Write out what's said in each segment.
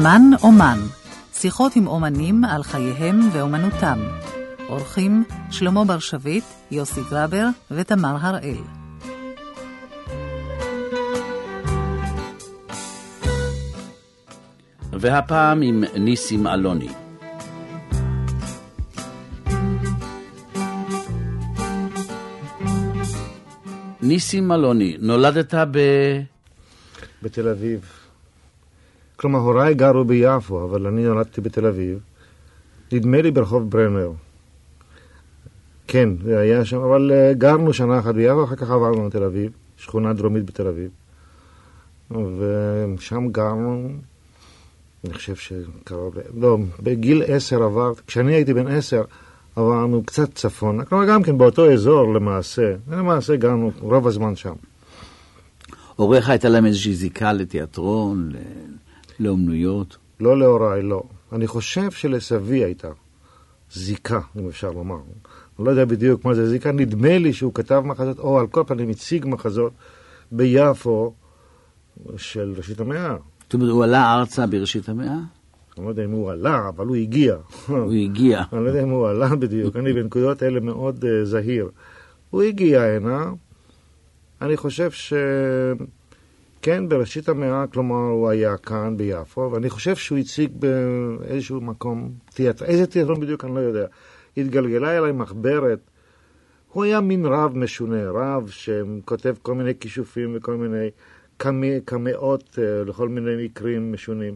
זמן אומן, שיחות עם אומנים על חייהם ואומנותם. אורחים שלמה בר שביט, יוסי גרבר ותמר הראל. והפעם עם ניסים אלוני. ניסים אלוני, נולדת ב... בתל אביב. כלומר, הוריי גרו ביפו, אבל אני נולדתי בתל אביב. נדמה לי ברחוב ברנר. כן, זה היה שם, אבל uh, גרנו שנה אחת ביפו, אחר כך עברנו לתל אביב, שכונה דרומית בתל אביב. ושם גרנו, אני חושב שקרוב. לא, בגיל עשר עבר, כשאני הייתי בן עשר, עברנו קצת צפונה, כלומר גם כן באותו אזור למעשה. למעשה גרנו רוב הזמן שם. הוריך הייתה להם איזושהי זיקה לתיאטרון, ל... לאומנויות? לא להוריי, לא. אני חושב שלסבי הייתה זיקה, אם אפשר לומר. אני לא יודע בדיוק מה זה זיקה, נדמה לי שהוא כתב מחזות, או על כל פנים הציג מחזות ביפו של ראשית המאה. זאת אומרת, הוא עלה ארצה בראשית המאה? אני לא יודע אם הוא עלה, אבל הוא הגיע. הוא הגיע. אני לא יודע אם הוא עלה בדיוק, אני בנקודות האלה מאוד uh, זהיר. הוא הגיע הנה, אני חושב ש... כן, בראשית המאה, כלומר, הוא היה כאן ביפו, ואני חושב שהוא הציג באיזשהו מקום תיאטר. איזה תיאטרון בדיוק אני לא יודע. התגלגלה אליי מחברת. הוא היה מין רב משונה, רב שכותב כל מיני כישופים וכל מיני קמאות אה, לכל מיני מקרים משונים.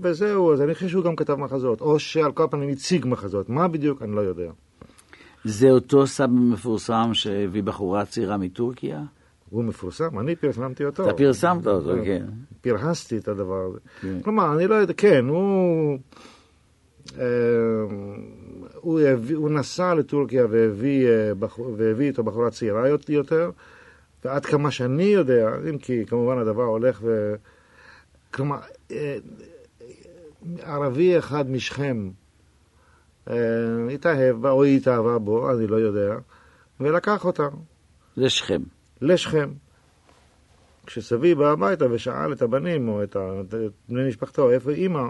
וזהו, אז אני חושב שהוא גם כתב מחזות, או שעל כל פנים הציג מחזות. מה בדיוק, אני לא יודע. זה אותו סבא מפורסם שהביא בחורה צעירה מטורקיה? הוא מפורסם, אני פרסמתי אותו. אתה פרסמת אותו, כן. פרהסתי את הדבר הזה. כן. כלומר, אני לא יודע, כן, הוא... אה, הוא, הביא, הוא נסע לטורקיה והביא, אה, והביא איתו בחורה צעירה יותר, ועד כמה שאני יודע, אם כי כמובן הדבר הולך ו... כלומר, אה, ערבי אחד משכם התאהב בה, או היא התאהבה בו, אני לא יודע, ולקח אותה. זה שכם. לשכם. כשסבי בא הביתה ושאל את הבנים או את בני משפחתו איפה אימא,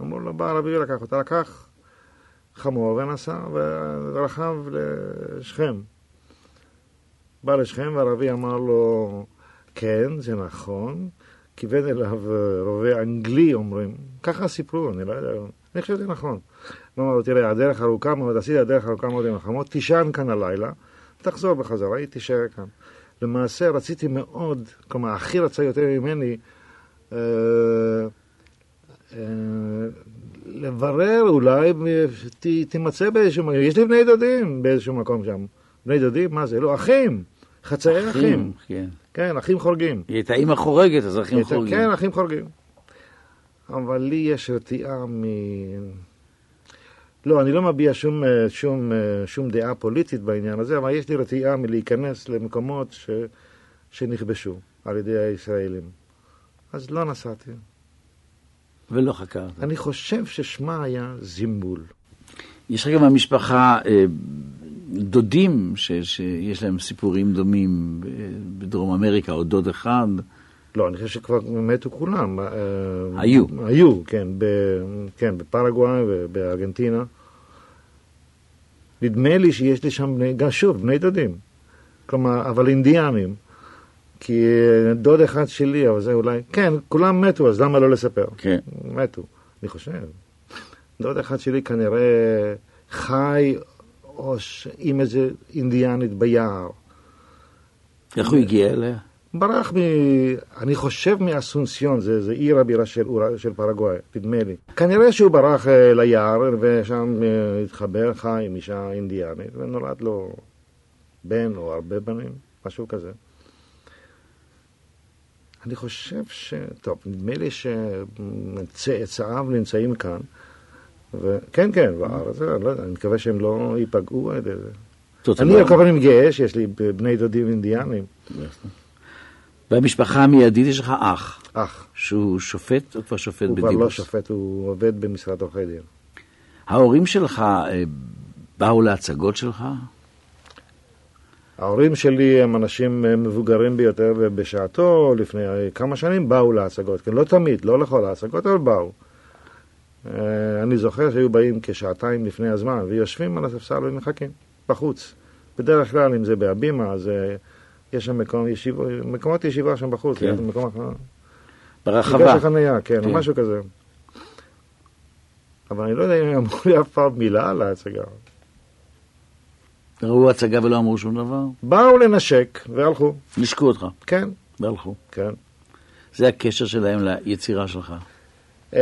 אמרו לו, בא ערבי ולקח אותה, לקח חמור ונסע ורכב לשכם. בא לשכם והערבי אמר לו, כן, זה נכון, כיוון אליו רובה אנגלי, אומרים, ככה סיפרו, אני לא יודע, אני חושב שזה נכון. הוא אמר לו, תראה, הדרך ארוכה מאוד, עשית הדרך ארוכה מאוד עם החמור, תישן כאן הלילה, תחזור בחזרה, היא תישאר כאן. למעשה רציתי מאוד, כלומר, אחי רצה יותר ממני, אה, אה, לברר אולי, ת, תימצא באיזשהו מקום, יש לי בני דודים באיזשהו מקום שם. בני דודים, מה זה? לא, אחים, חצאי אחים. אחים. כן. כן, אחים חורגים. היא הייתה אימא חורגת, אז אחים חורגים. כן, אחים חורגים. אבל לי יש רתיעה מ... לא, אני לא מביע שום, אה, שום, אה, שום דעה פוליטית בעניין הזה, אבל יש לי רתיעה מלהיכנס למקומות ש, שנכבשו על ידי הישראלים. אז לא נסעתי. ולא חקרת. אני חושב ששמה היה זימבול. יש לך גם במשפחה אה, דודים ש, שיש להם סיפורים דומים בדרום אמריקה, או דוד אחד. לא, אני חושב שכבר מתו כולם. היו. היו, כן, ב, כן בפרגוואי ובארגנטינה. נדמה לי שיש לי שם בני, שוב, בני דודים. כלומר, אבל אינדיאנים. כי דוד אחד שלי, אבל זה אולי... כן, כולם מתו, אז למה לא לספר? כן. מתו, אני חושב. דוד אחד שלי כנראה חי או ש... עם איזה אינדיאנית ביער. איך הוא הגיע אליה? ברח מ... אני חושב מאסונסיון, זה, זה עיר הבירה של, של פרגוואי, נדמה לי. כנראה שהוא ברח אה, ליער ושם אה, התחבר, חי עם אישה אינדיאנית, ונולד לו בן או הרבה בנים, משהו כזה. אני חושב ש... טוב, נדמה לי שצאצאיו נמצאים כאן. וכן, כן, בארץ, אני לא יודע, אני מקווה שהם לא ייפגעו על ידי זה. אני על כל פנים גאה שיש לי בני דודים אינדיאנים. במשפחה המיידית יש לך אח. אח. שהוא שופט או כבר שופט בדימוס? הוא כבר לא שופט, הוא עובד במשרד עורכי דין. ההורים שלך אה, באו להצגות שלך? ההורים שלי הם אנשים אה, מבוגרים ביותר, ובשעתו, לפני כמה שנים, באו להצגות. כן, לא תמיד, לא לכל ההצגות, אבל באו. אה, אני זוכר שהיו באים כשעתיים לפני הזמן, ויושבים על הספסל ומחכים, בחוץ. בדרך כלל, אם זה בהבימה, אז אה, יש שם מקום ישיבה, מקומות ישיבה שם בחוץ, כן. מקום אחר. ברחבה. החניה, כן, כן, או משהו כזה. אבל אני לא יודע אם הם אמרו לי אף פעם מילה על ההצגה. ראו הצגה ולא אמרו שום דבר? באו לנשק והלכו. נשקו אותך? כן. והלכו? כן. זה הקשר שלהם ליצירה שלך? אמ,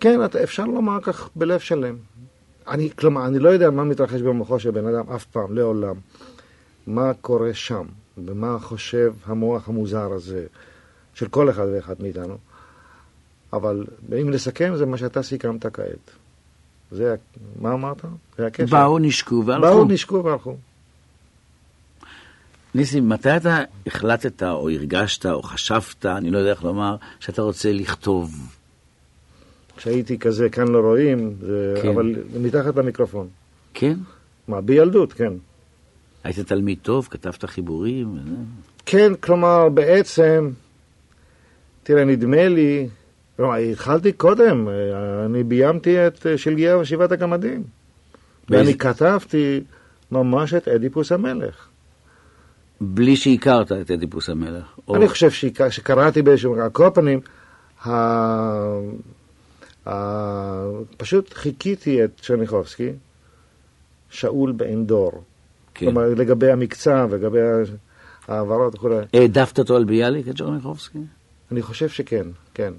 כן, אפשר לומר כך בלב שלם. אני, כלומר, אני לא יודע מה מתרחש במוחו של בן אדם אף פעם, לעולם. מה קורה שם, ומה חושב המוח המוזר הזה של כל אחד ואחד מאיתנו. אבל אם לסכם, זה מה שאתה סיכמת כעת. זה, מה אמרת? זה הקשר. באו, נשקו והלכו. באו, נשקו והלכו. ניסים, מתי אתה החלטת, או הרגשת, או חשבת, אני לא יודע איך לומר, שאתה רוצה לכתוב? כשהייתי כזה, כאן לא רואים, זה, כן. אבל מתחת למיקרופון. כן? מה, בילדות, כן. היית תלמיד טוב, כתבת חיבורים? כן, כלומר, בעצם, תראה, נדמה לי, לא, התחלתי קודם, אני ביימתי את שלגיה ושבעת הגמדים. באיזה... ואני כתבתי ממש את אדיפוס המלך. בלי שהכרת את אדיפוס המלך? אני או... חושב שקראתי באיזשהו... על כל פנים, ה... פשוט חיכיתי את צ'רניחובסקי, שאול בעין דור. כן. כלומר, לגבי המקצע ולגבי העברות וכו'. העדפת אותו על ביאליק, את צ'רניחובסקי? אני חושב שכן, כן.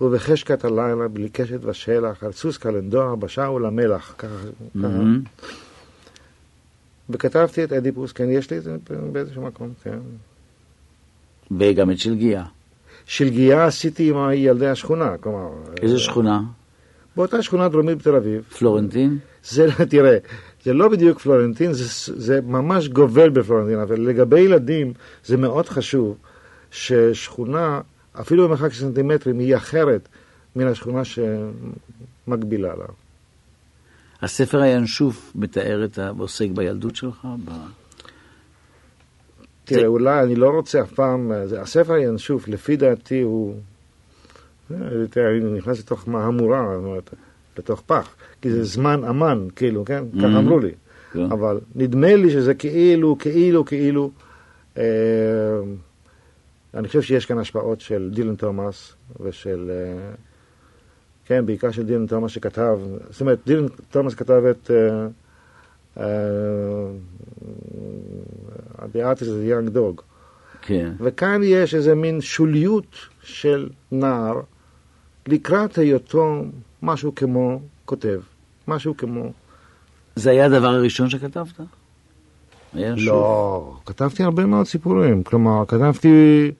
ובחשכת הלילה, בלי קשת ושלח, על סוס קלנדור, בשאול המלח, ככה. Mm-hmm. וכתבתי את אדיפוס, כן, יש לי את זה באיזשהו מקום, כן. וגם את שלגיה. שלגיה עשיתי עם ילדי השכונה, כלומר... איזה שכונה? באותה שכונה דרומית בתל אביב. פלורנטין? זה, תראה, זה לא בדיוק פלורנטין, זה, זה ממש גובל בפלורנטין, אבל לגבי ילדים זה מאוד חשוב ששכונה, אפילו במרחק סנטימטרים, היא אחרת מן השכונה שמקבילה לה. הספר הינשוף מתאר את ה... עוסק בילדות שלך? ב... תראה, אולי אני לא רוצה אף פעם, הספר ינשוף, לפי דעתי הוא, תראה, אני נכנס לתוך מהמורה, לתוך פח, כי זה זמן אמן, כאילו, כן? ככה mm-hmm. אמרו לי. כן. אבל נדמה לי שזה כאילו, כאילו, כאילו, אה, אני חושב שיש כאן השפעות של דילן תומאס ושל, אה, כן, בעיקר של דילן תומאס שכתב, זאת אומרת, דילן תומאס כתב את... אה, The artist is a young dog. כן. וכאן יש איזה מין שוליות של נער לקראת היותו משהו כמו כותב, משהו כמו... זה היה הדבר הראשון שכתבת? היה לא, שוב. כתבתי הרבה מאוד סיפורים. כלומר, כתבתי...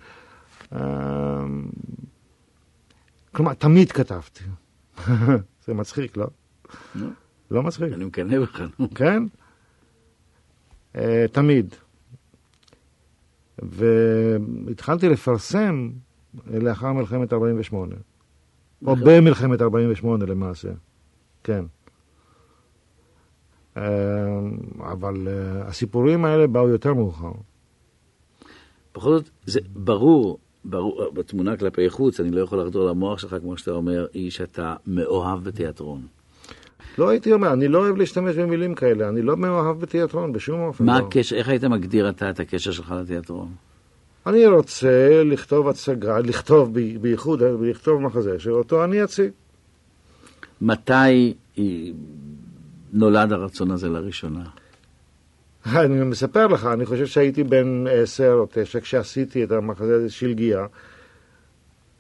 אה, כלומר, תמיד כתבתי. זה מצחיק, לא? לא מצחיק. אני מקנא בך. כן? Uh, תמיד. והתחלתי לפרסם לאחר מלחמת 48. או במלחמת 48 למעשה, כן. Uh, אבל uh, הסיפורים האלה באו יותר מאוחר. בכל זאת, זה ברור, ברור, בתמונה כלפי חוץ, אני לא יכול לחדור למוח שלך, כמו שאתה אומר, היא שאתה מאוהב בתיאטרון. לא הייתי אומר, אני לא אוהב להשתמש במילים כאלה, אני לא מאוהב בתיאטרון בשום אופן. מה לא. הקשר, איך היית מגדיר אתה את הקשר שלך לתיאטרון? אני רוצה לכתוב הצגה, לכתוב בייחוד, לכתוב מחזה, שאותו אני אציג. מתי נולד הרצון הזה לראשונה? אני מספר לך, אני חושב שהייתי בן עשר או תשע כשעשיתי את המחזה הזה של גיאה.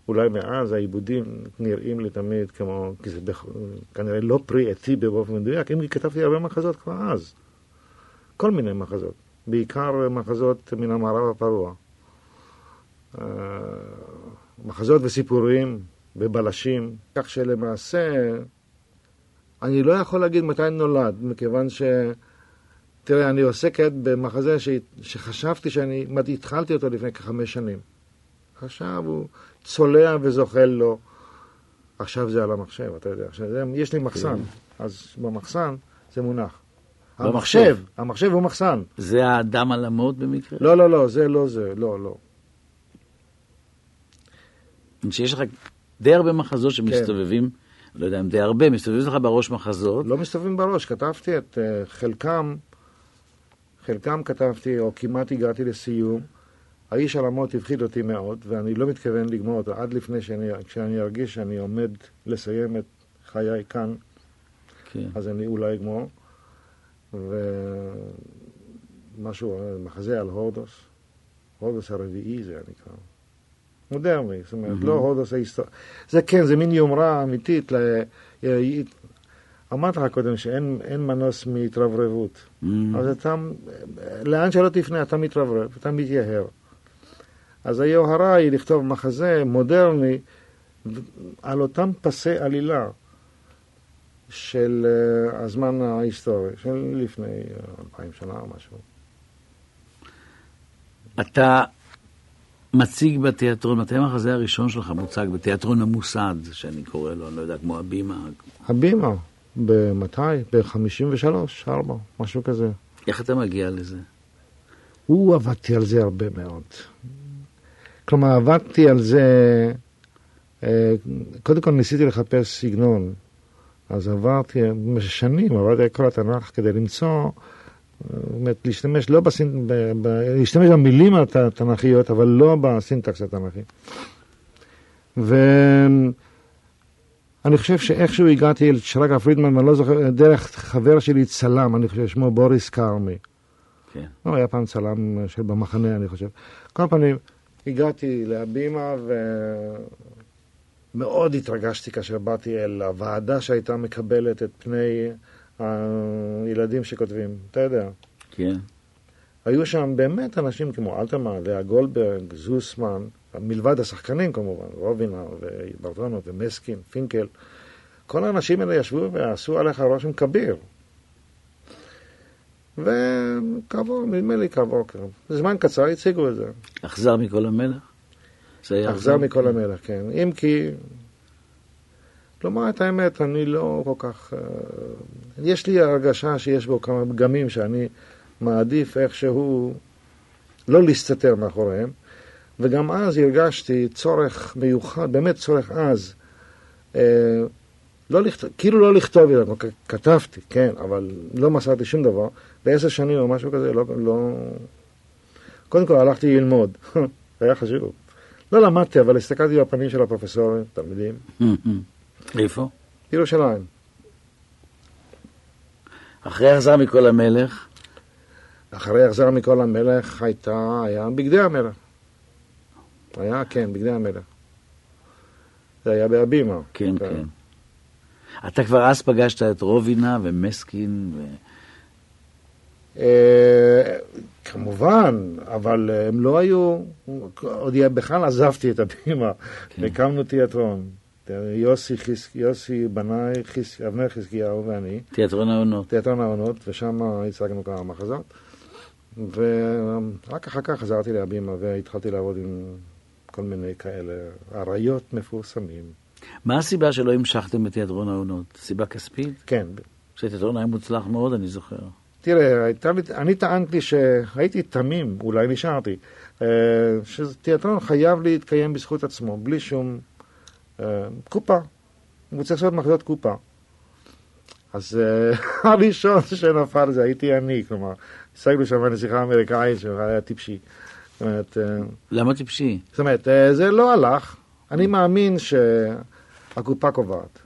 אולי מאז העיבודים נראים לי תמיד כמו, כי זה בכ... כנראה לא פרי עטי באופן מדויק, אם כי כתבתי הרבה מחזות כבר אז. כל מיני מחזות, בעיקר מחזות מן המערב הפרוע. אה, מחזות וסיפורים בבלשים, כך שלמעשה אני לא יכול להגיד מתי נולד, מכיוון ש... תראה, אני כעת במחזה ש... שחשבתי שאני, התחלתי אותו לפני כחמש שנים. עכשיו הוא צולע וזוחל לו. עכשיו זה על המחשב, אתה יודע. עכשיו, זה, יש לי מחסן, כן. אז במחסן זה מונח. המחשב, המחשב הוא מחסן. זה האדם על המות במקרה? לא, לא, לא, זה לא זה, לא, לא. שיש לך די הרבה מחזות שמסתובבים, כן. לא יודע אם די הרבה, מסתובבים לך בראש מחזות. לא מסתובבים בראש, כתבתי את uh, חלקם, חלקם כתבתי, או כמעט הגעתי לסיום. האיש על המות הפחיד אותי מאוד, ואני לא מתכוון לגמור אותו עד לפני שאני, כשאני ארגיש שאני עומד לסיים את חיי כאן, כן. אז אני אולי אגמור. ומשהו, מחזה על הורדוס, הורדוס הרביעי זה נקרא. מודרני, זאת אומרת, mm-hmm. לא הורדוס ההיסטוריה. זה כן, זה מין יומרה אמיתית. ל... אמרתי לך קודם שאין מנוס מהתרברבות. Mm-hmm. אז אתה, לאן שלא תפנה, אתה מתרברב, אתה מתייהר. אז היוהרה היא לכתוב מחזה מודרני על אותם פסי עלילה של uh, הזמן ההיסטורי, של לפני אלפיים שנה או משהו. אתה מציג בתיאטרון, מתי המחזה הראשון שלך מוצג בתיאטרון המוסד, שאני קורא לו, אני לא יודע, כמו הבימה? הבימה, במתי? ב-53, 4, משהו כזה. איך אתה מגיע לזה? הוא עבדתי על זה הרבה מאוד. כלומר, עבדתי על זה, אה, קודם כל ניסיתי לחפש סגנון. אז עברתי במשך שנים, עברתי כל התנ"ך כדי למצוא, באמת, להשתמש לא בסינ... ב... ב... להשתמש במילים התנ"כיות, אבל לא בסינטקס התנ"כי. ואני חושב שאיכשהו הגעתי אל שרגא פרידמן, ואני לא זוכר, דרך חבר שלי צלם, אני חושב, שמו בוריס קרמי. כן. הוא היה פעם צלם של במחנה, אני חושב. כל פנים, הגעתי להבימה ומאוד התרגשתי כאשר באתי אל הוועדה שהייתה מקבלת את פני הילדים שכותבים. אתה יודע. כן. היו שם באמת אנשים כמו אלתרמן, לאה גולדברג, זוסמן, מלבד השחקנים כמובן, רובינה וברטונו ומסקין, פינקל. כל האנשים האלה ישבו ועשו עליך רושם כביר. וכעבור, נדמה לי כעבור, זמן קצר הציגו את זה. אכזר מכל המלך? אכזר מכל המלך, כן. אם כי, לומר את האמת, אני לא כל כך... אה, יש לי הרגשה שיש בו כמה פגמים שאני מעדיף איכשהו לא להסתתר מאחוריהם, וגם אז הרגשתי צורך מיוחד, באמת צורך עז. אה, לא לכתוב, כאילו לא לכתוב, כתבתי, כן, אבל לא מסרתי שום דבר. בעשר שנים או משהו כזה, לא, לא... קודם כל הלכתי ללמוד, היה חשוב. לא למדתי, אבל הסתכלתי בפנים של הפרופסורים, תלמידים. איפה? ירושלים. אחרי החזר מכל המלך? אחרי החזר מכל המלך הייתה, היה בגדי המלך. היה, כן, בגדי המלך. זה היה בהבימה. כן, כן. כן. אתה כבר אז פגשת את רובינה ומסקין ו... אה, כמובן, אבל הם לא היו, עוד בכלל עזבתי את הבימה, כן. הקמנו תיאטרון. יוסי, חיס, יוסי בנאי, חיס, אבנר חזקיהו ואני. תיאטרון העונות. תיאטרון העונות, ושם הצגנו כמה מחזות. ורק אחר כך חזרתי להבימה והתחלתי לעבוד עם כל מיני כאלה אריות מפורסמים. מה הסיבה שלא המשכתם בתיאטרון העונות? סיבה כספית? כן. שתיאטרון היה מוצלח מאוד, אני זוכר. תראה, הייתה, אני טענתי שהייתי תמים, אולי נשארתי, אה, שתיאטרון חייב להתקיים בזכות עצמו, בלי שום קופה. הוא צריך לעשות מחזות קופה. אז אה, הראשון שנפל זה הייתי אני, כלומר, השגנו שם נסיכה אמריקאית שהיה טיפשי. זאת אומרת... למה טיפשי? זאת אומרת, זה לא הלך. אני מאמין שהקופה קובעת.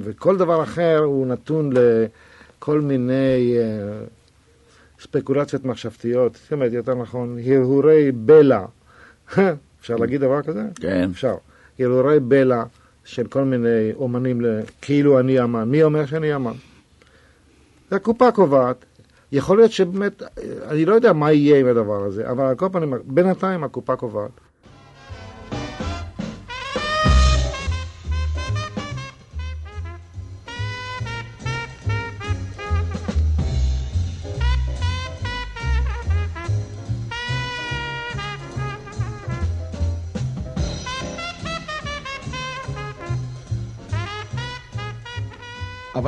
וכל דבר אחר הוא נתון ל... כל מיני ספקולציות מחשבתיות, זאת אומרת, יותר נכון, הרהורי בלע. אפשר להגיד דבר כזה? כן. אפשר. הרהורי בלע של כל מיני אומנים, כאילו אני אמן. מי אומר שאני אמן? הקופה קובעת. יכול להיות שבאמת, אני לא יודע מה יהיה עם הדבר הזה, אבל על כל פנים, בינתיים הקופה קובעת.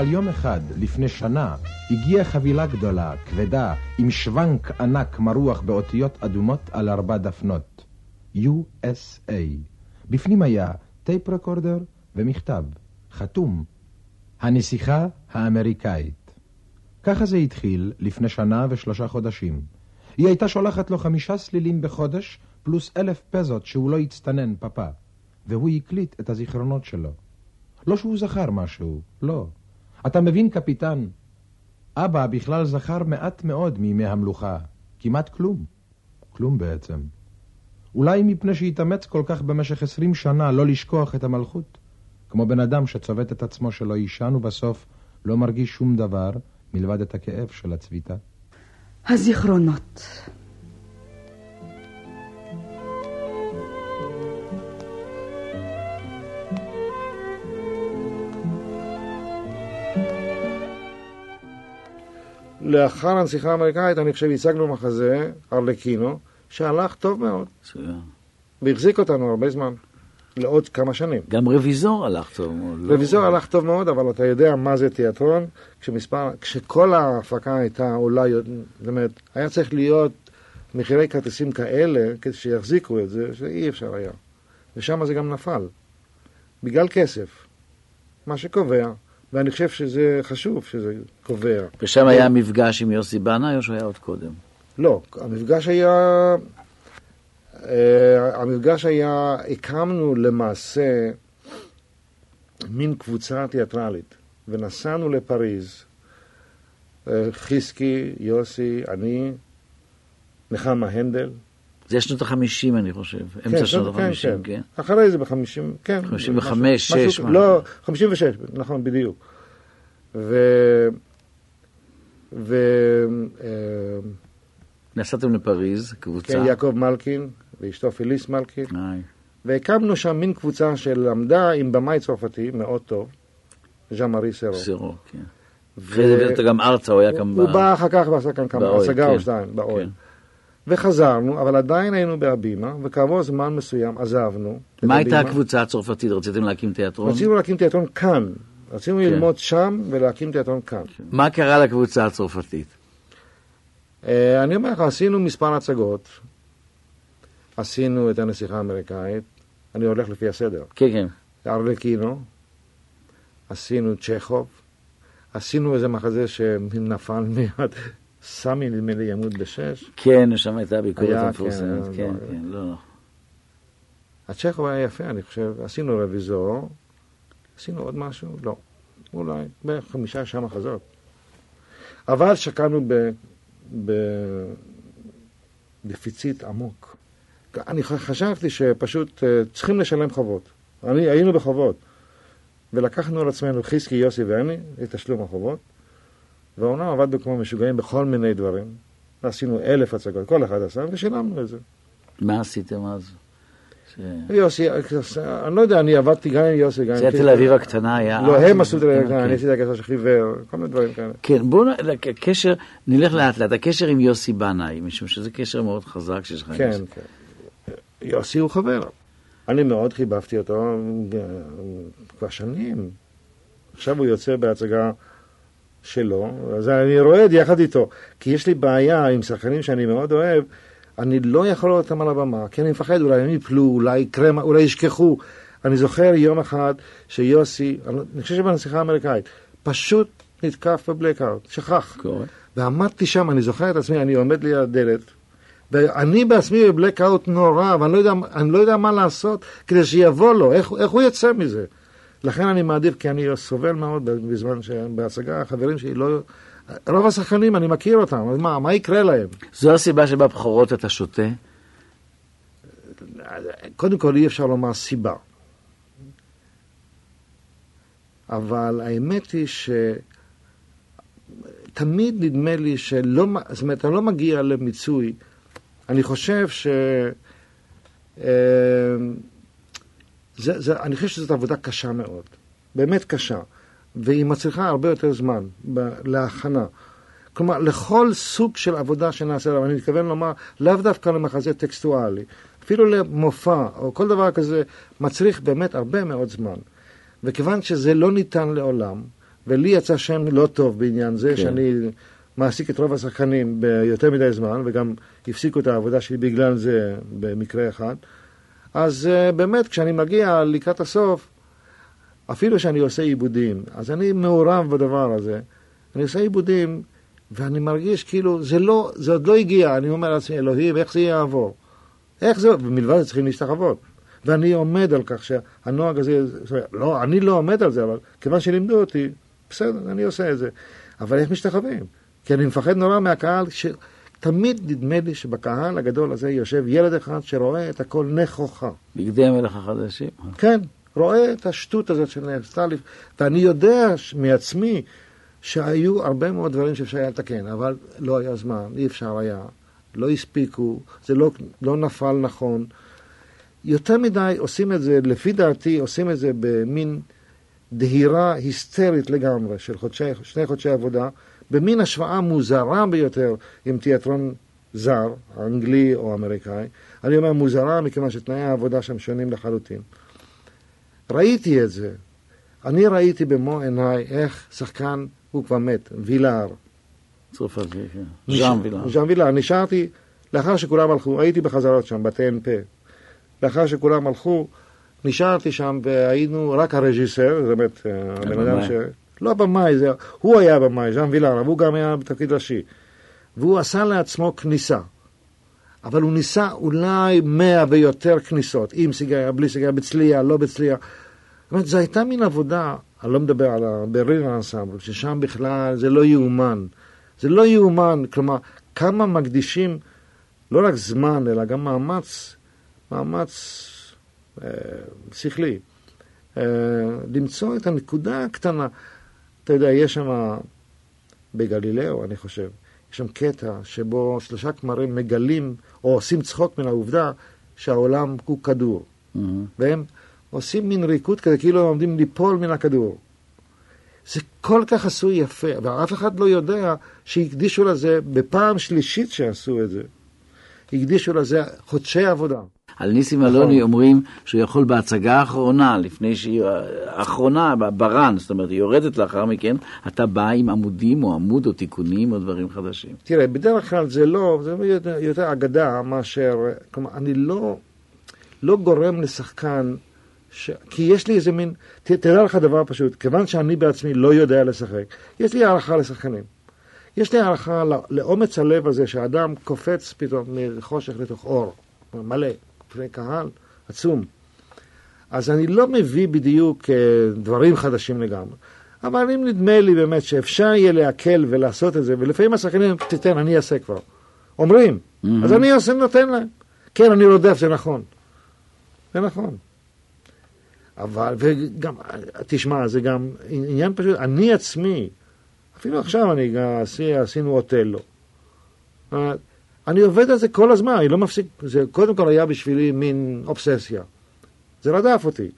אבל יום אחד, לפני שנה, הגיעה חבילה גדולה, כבדה, עם שוונק ענק מרוח באותיות אדומות על ארבע דפנות. USA. בפנים היה טייפ רקורדר ומכתב, חתום. הנסיכה האמריקאית. ככה זה התחיל לפני שנה ושלושה חודשים. היא הייתה שולחת לו חמישה סלילים בחודש, פלוס אלף פזות שהוא לא הצטנן פאפה. והוא הקליט את הזיכרונות שלו. לא שהוא זכר משהו, לא. אתה מבין, קפיטן? אבא בכלל זכר מעט מאוד מימי המלוכה. כמעט כלום. כלום בעצם. אולי מפני שהתאמץ כל כך במשך עשרים שנה לא לשכוח את המלכות. כמו בן אדם שצובט את עצמו שלא יישן ובסוף לא מרגיש שום דבר מלבד את הכאב של הצביטה. הזיכרונות. לאחר הנסיכה האמריקאית, אני חושב, הצגנו מחזה, ארלקינו, שהלך טוב מאוד. והחזיק אותנו הרבה זמן. לעוד כמה שנים. גם רוויזור הלך טוב מאוד. לא? רוויזור לא... הלך טוב מאוד, אבל אתה יודע מה זה תיאטרון, כשמספר, כשכל ההפקה הייתה עולה, זאת אומרת, היה צריך להיות מחירי כרטיסים כאלה, כדי שיחזיקו את זה, שאי אפשר היה. ושם זה גם נפל. בגלל כסף. מה שקובע ואני חושב שזה חשוב שזה קובע. ושם היה מפגש עם יוסי בנאי או שהוא היה עוד קודם? לא, המפגש היה... Uh, המפגש היה, הקמנו למעשה מין קבוצה תיאטרלית, ונסענו לפריז, uh, חיסקי, יוסי, אני, נחמה הנדל. זה שנות החמישים, אני חושב, כן, אמצע שנות כן, החמישים, כן. כן. אחרי זה בחמישים, כן. חמישים וחמש, שש. לא, חמישים ושש, נכון, בדיוק. ו... ו... אה, נסעתם לפריז, קבוצה. כן, יעקב מלקין ואשתו פיליס מלקין. איי. והקמנו שם מין קבוצה שלמדה עם במאי צרפתי מאוד טוב, ז'אן מארי סרו. סרו, כן. אחרי זה הבאת גם ארצה, הוא היה כאן ב... הוא בא אחר כך ועשה כאן כמה, הצגה או כן, שתיים, באוהל. וחזרנו, אבל עדיין היינו בהבימה, וכעבור זמן מסוים עזבנו. מה הייתה הקבוצה הצרפתית? רציתם להקים תיאטרון? רצינו להקים תיאטרון כאן, רצינו כן. ללמוד שם ולהקים תיאטרון כאן. כן. מה קרה לקבוצה הצרפתית? Uh, אני אומר לך, עשינו מספר הצגות. עשינו את הנסיכה האמריקאית. אני הולך לפי הסדר. כן, כן. ארלקינו. עשינו צ'כוב. עשינו איזה מחזה שנפל מיד. סמי נדמה לי ימות בשש. כן, שם הייתה ביקורת המפורסמת. כן, כן, כן, לא. לא. הצ'כוב היה יפה, אני חושב. עשינו רוויזור. עשינו עוד משהו? לא. אולי בערך חמישה שם מחזות. אבל שקענו בדפיציט עמוק. אני חשבתי שפשוט אה, צריכים לשלם חובות. אני, היינו בחובות. ולקחנו על עצמנו, חיסקי, יוסי ואני, את תשלום החובות. והעונה עבדנו כמו משוגעים בכל מיני דברים. עשינו אלף הצגות, כל אחד עשה, ושילמנו את זה. מה עשיתם אז? יוסי, אני לא יודע, אני עבדתי גם עם יוסי, גם עם... זה תל אביב הקטנה היה... לא, הם עשו תל אביב הקטנה, אני עשיתי הקשר של חיוור, כל מיני דברים כאלה. כן, בואו, הקשר, נלך לאט לאט, הקשר עם יוסי בנאי, משום שזה קשר מאוד חזק שיש לך עם כן. כן, כן. יוסי הוא חבר. אני מאוד חיבבתי אותו כבר שנים. עכשיו הוא יוצא בהצגה שלו, אז אני רועד יחד איתו. כי יש לי בעיה עם שחקנים שאני מאוד אוהב. אני לא יכול לראות אותם על הבמה, כי אני מפחד, אולי הם יפלו, אולי יקרה, אולי ישכחו. אני זוכר יום אחד שיוסי, אני חושב שבנסיכה האמריקאית, פשוט נתקף בבלקאוט, שכח. קורה. ועמדתי שם, אני זוכר את עצמי, אני עומד ליד הדלת, ואני בעצמי בבלקאוט נורא, ואני לא יודע, לא יודע מה לעשות כדי שיבוא לו, איך, איך הוא יצא מזה. לכן אני מעדיף, כי אני סובל מאוד בזמן שבהצגה, החברים שלי לא... רוב השחקנים, אני מכיר אותם, אז מה, מה יקרה להם? זו הסיבה שבבכורות אתה שותה? קודם כל, אי אפשר לומר סיבה. אבל האמת היא שתמיד נדמה לי שלא, זאת אומרת, אני לא מגיע למיצוי. אני חושב ש... זה, זה, אני חושב שזאת עבודה קשה מאוד, באמת קשה, והיא מצריכה הרבה יותר זמן ב- להכנה. כלומר, לכל סוג של עבודה שנעשה, אני מתכוון לומר, לאו דווקא למחזה טקסטואלי, אפילו למופע או כל דבר כזה, מצריך באמת הרבה מאוד זמן. וכיוון שזה לא ניתן לעולם, ולי יצא שם לא טוב בעניין זה, כן. שאני מעסיק את רוב השחקנים ביותר מדי זמן, וגם הפסיקו את העבודה שלי בגלל זה במקרה אחד, אז uh, באמת, כשאני מגיע לקראת הסוף, אפילו שאני עושה עיבודים, אז אני מעורב בדבר הזה. אני עושה עיבודים, ואני מרגיש כאילו, זה, לא, זה עוד לא הגיע. אני אומר לעצמי, אלוהים, איך זה יעבור? איך זה, ומלבד זה צריכים להשתחוות. ואני עומד על כך שהנוהג הזה, לא, אני לא עומד על זה, אבל כיוון שלימדו אותי, בסדר, אני עושה את זה. אבל איך משתחווים? כי אני מפחד נורא מהקהל, שתמיד נדמה לי שבקהל הגדול הזה יושב ילד אחד שרואה את הכל נכוחה. בגדי המלך החדשים. כן, רואה את השטות הזאת של נעשתה לי, ואני יודע מעצמי שהיו הרבה מאוד דברים שאפשר היה לתקן, אבל לא היה זמן, אי אפשר היה, לא הספיקו, זה לא, לא נפל נכון. יותר מדי עושים את זה, לפי דעתי, עושים את זה במין דהירה היסטרית לגמרי של חודשי, שני חודשי עבודה, במין השוואה מוזרה ביותר עם תיאטרון זר, אנגלי או אמריקאי. אני אומר מוזרה מכיוון שתנאי העבודה שם שונים לחלוטין. ראיתי את זה. אני ראיתי במו עיניי איך שחקן, הוא כבר מת, וילאר. צרפתי, כן. ז'אן וילאר. ז'אן וילאר. נשארתי, לאחר שכולם הלכו, הייתי בחזרות שם, ב-TNP. לאחר שכולם הלכו, נשארתי שם והיינו רק הרג'יסר, זאת אומרת, הבן אדם ש... לא הבמאי, זה... הוא היה הבמאי, ז'אן וילאר, אבל הוא גם היה בתפקיד ראשי. והוא עשה לעצמו כניסה. אבל הוא ניסה אולי מאה ויותר כניסות, עם סיגריה, בלי סיגריה, בצלייה, לא בצלייה. זאת אומרת, זו הייתה מין עבודה, אני לא מדבר על הברלין האנסמבל, ששם בכלל זה לא יאומן. זה לא יאומן, כלומר, כמה מקדישים לא רק זמן, אלא גם מאמץ, מאמץ אה, שכלי, אה, למצוא את הנקודה הקטנה. אתה יודע, יש שם, בגלילאו, אני חושב, יש שם קטע שבו שלושה כמרים מגלים, או עושים צחוק מן העובדה שהעולם הוא כדור. Mm-hmm. והם עושים מין ריקוד כזה, כאילו הם עומדים ליפול מן הכדור. זה כל כך עשוי יפה, ואף אחד לא יודע שהקדישו לזה, בפעם שלישית שעשו את זה, הקדישו לזה חודשי עבודה. על ניסים אלוני נכון. אומרים שהוא יכול בהצגה האחרונה, לפני שהיא, האחרונה, ברן, זאת אומרת, היא יורדת לאחר מכן, אתה בא עם עמודים או עמוד או תיקונים או דברים חדשים. תראה, בדרך כלל זה לא, זה יותר, יותר אגדה מאשר, כלומר, אני לא, לא גורם לשחקן, ש... כי יש לי איזה מין, ת, תדע לך דבר פשוט, כיוון שאני בעצמי לא יודע לשחק, יש לי הערכה לשחקנים. יש לי הערכה לאומץ הלב הזה שאדם קופץ פתאום מחושך לתוך אור, מלא. בפני קהל עצום. אז אני לא מביא בדיוק אה, דברים חדשים לגמרי. אבל אם נדמה לי באמת שאפשר יהיה להקל ולעשות את זה, ולפעמים השחקנים, תיתן, אני אעשה כבר. אומרים, mm-hmm. אז אני אעשה, נותן להם. כן, אני רודף, זה נכון. זה נכון. אבל, וגם, תשמע, זה גם עניין פשוט, אני עצמי, אפילו עכשיו אני, עשינו אוטלו. אני עובד על זה כל הזמן, אני לא מפסיק, זה קודם כל היה בשבילי מין אובססיה. זה רדף אותי.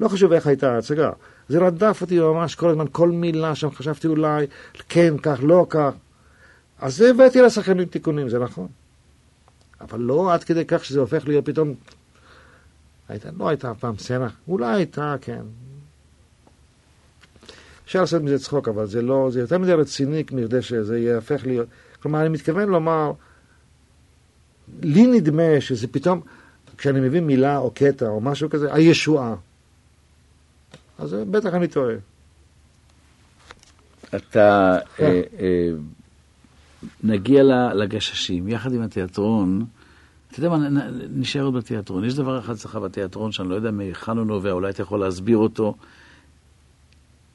לא חשוב איך הייתה ההצגה. זה רדף אותי ממש כל הזמן, כל מילה שם חשבתי אולי, כן, כך, לא כך. אז זה הבאתי לשחקנים תיקונים, זה נכון. אבל לא עד כדי כך שזה הופך להיות פתאום... הייתה, לא הייתה אף פעם סצנה, אולי הייתה, כן. אפשר לעשות מזה צחוק, אבל זה לא, זה יותר מדי רציני מכדי שזה יהפך להיות... כלומר, אני מתכוון לומר... לי נדמה שזה פתאום, כשאני מביא מילה או קטע או משהו כזה, הישועה. אז בטח אני טועה. אתה. אה, אה, נגיע לגששים, יחד עם התיאטרון, אתה יודע מה, נשאר עוד בתיאטרון. יש דבר אחד אצלך בתיאטרון שאני לא יודע מהיכן הוא נובע, אולי אתה יכול להסביר אותו.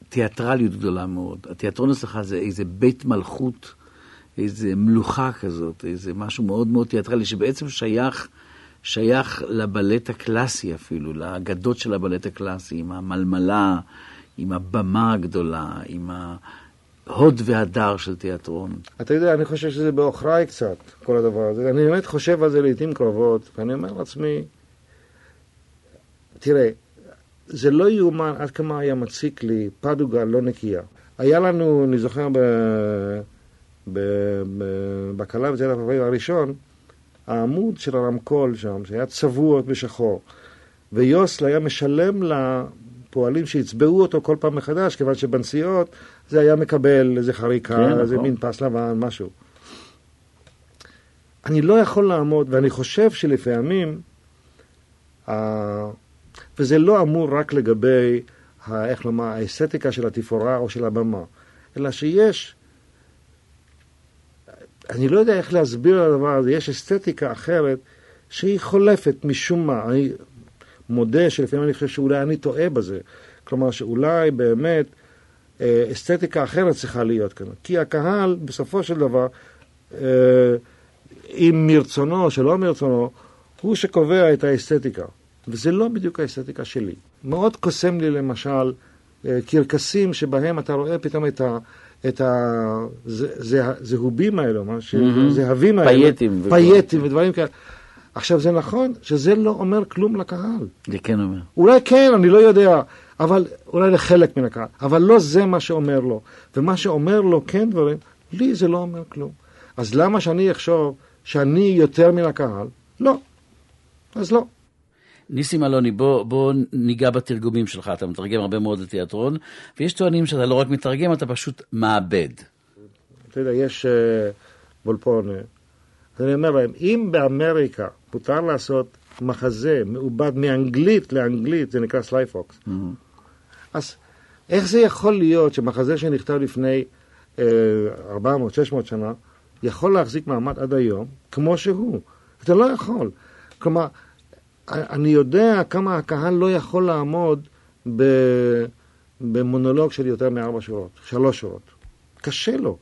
תיאטרליות גדולה מאוד. התיאטרון אצלך זה איזה בית מלכות, איזה מלוכה כזאת, איזה משהו מאוד מאוד תיאטרלי, שבעצם שייך, שייך לבלט הקלאסי אפילו, לאגדות של הבלט הקלאסי, עם המלמלה, עם הבמה הגדולה, עם ההוד והדר של תיאטרון. אתה יודע, אני חושב שזה בעוכריי קצת, כל הדבר הזה. אני באמת חושב על זה לעיתים קרובות, ואני אומר לעצמי, תראה, זה לא יאומן עד כמה היה מציק לי פדוגה לא נקייה. היה לנו, אני זוכר, בקלה בתל אביב הראשון, העמוד של הרמקול שם, שהיה צבוע בשחור, ויוסל היה משלם לפועלים שיצבעו אותו כל פעם מחדש, כיוון שבנסיעות זה היה מקבל איזה חריקה, כן, איזה נכון. מין פס לבן, משהו. אני לא יכול לעמוד, ואני חושב שלפעמים, וזה לא אמור רק לגבי, איך לומר, האסתטיקה של התפאורה או של הבמה, אלא שיש, אני לא יודע איך להסביר על הדבר הזה, יש אסתטיקה אחרת שהיא חולפת משום מה. אני מודה שלפעמים אני חושב שאולי אני טועה בזה. כלומר, שאולי באמת אה, אסתטיקה אחרת צריכה להיות כאן. כי הקהל, בסופו של דבר, אה, אם מרצונו או שלא מרצונו, הוא שקובע את האסתטיקה. וזה לא בדיוק האסתטיקה שלי. מאוד קוסם לי למשל אה, קרקסים שבהם אתה רואה פתאום את ה... את הזהובים האלו, מה הזהבים האלו, פייטים, פייטים ודברים כאלה. עכשיו זה נכון שזה לא אומר כלום לקהל. זה כן אומר. אולי כן, אני לא יודע, אבל אולי לחלק מן הקהל, אבל לא זה מה שאומר לו. ומה שאומר לו כן דברים, לי זה לא אומר כלום. אז למה שאני אחשוב שאני יותר מן הקהל? לא. אז לא. ניסים אלוני, בוא, בוא ניגע בתרגומים שלך, אתה מתרגם הרבה מאוד לתיאטרון, ויש טוענים שאתה לא רק מתרגם, אתה פשוט מעבד. אתה יודע, יש אה, Volpone, אז אני אומר להם, אם באמריקה מותר לעשות מחזה מעובד מאנגלית לאנגלית, זה נקרא Sly Fox, אמ-המ. אז איך זה יכול להיות שמחזה שנכתב לפני uh, 400-600 שנה, יכול להחזיק מעמד עד היום, כמו שהוא? אתה לא יכול. כלומר, אני יודע כמה הקהל לא יכול לעמוד במונולוג של יותר מארבע שורות, שלוש שורות. קשה לו.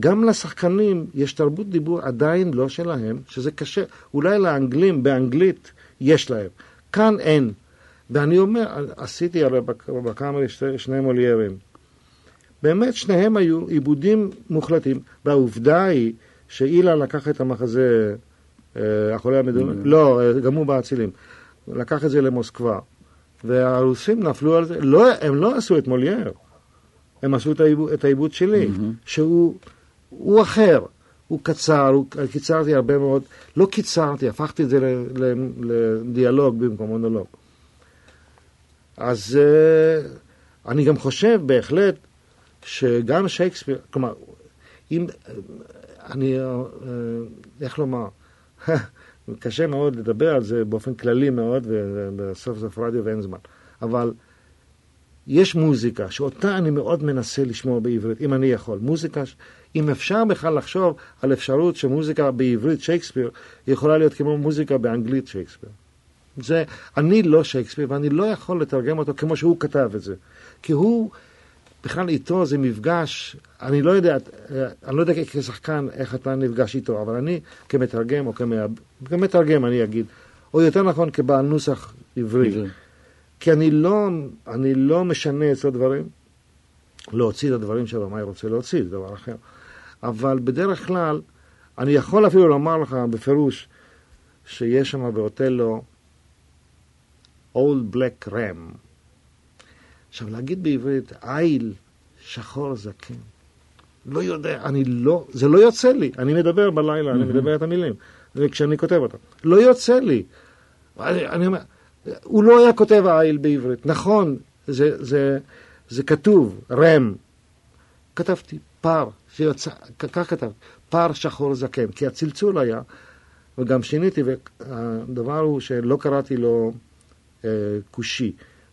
גם לשחקנים יש תרבות דיבור עדיין לא שלהם, שזה קשה. אולי לאנגלים באנגלית יש להם. כאן אין. ואני אומר, עשיתי הרי בקאמרי שני, שני מוליירים. באמת שניהם היו עיבודים מוחלטים, והעובדה היא שאילן לקח את המחזה החולה המדומה, לא, אה, גם הוא באצילים. לקח את זה למוסקבה. והרוסים נפלו על זה, לא, הם לא עשו את מולייר, הם עשו את העיבוד שלי, שהוא הוא אחר, הוא קצר, הוא, קיצרתי הרבה מאוד, לא קיצרתי, הפכתי את זה לדיאלוג במקום מונולוג. אז uh, אני גם חושב בהחלט שגם שייקספיר, כלומר, אם, אני, uh, איך לומר, קשה מאוד לדבר על זה באופן כללי מאוד, ובסוף סוף רדיו ואין זמן. אבל יש מוזיקה שאותה אני מאוד מנסה לשמוע בעברית, אם אני יכול. מוזיקה, אם אפשר בכלל לחשוב על אפשרות שמוזיקה בעברית שייקספיר יכולה להיות כמו מוזיקה באנגלית שייקספיר. זה, אני לא שייקספיר ואני לא יכול לתרגם אותו כמו שהוא כתב את זה. כי הוא בכלל איתו זה מפגש, אני לא יודע, אני לא יודע כשחקן איך אתה נפגש איתו, אבל אני כמתרגם או כמתרגם אני אגיד, או יותר נכון כבעל נוסח עברי. כי אני לא, אני לא משנה אצלו דברים, להוציא את הדברים אני רוצה להוציא, זה דבר אחר. אבל בדרך כלל, אני יכול אפילו לומר לך בפירוש, שיש שם באוטלו Old Black Ram. עכשיו, להגיד בעברית, איל שחור זקן. לא יודע, אני לא, זה לא יוצא לי. אני מדבר בלילה, mm-hmm. אני מדבר את המילים, כשאני כותב אותם. לא יוצא לי. אני, אני אומר, הוא לא היה כותב איל בעברית. נכון, זה, זה, זה כתוב, רם. כתבתי פר, שיוצא, כך כתבתי, פר שחור זקן, כי הצלצול היה, וגם שיניתי, והדבר הוא שלא קראתי לו אה, כושי.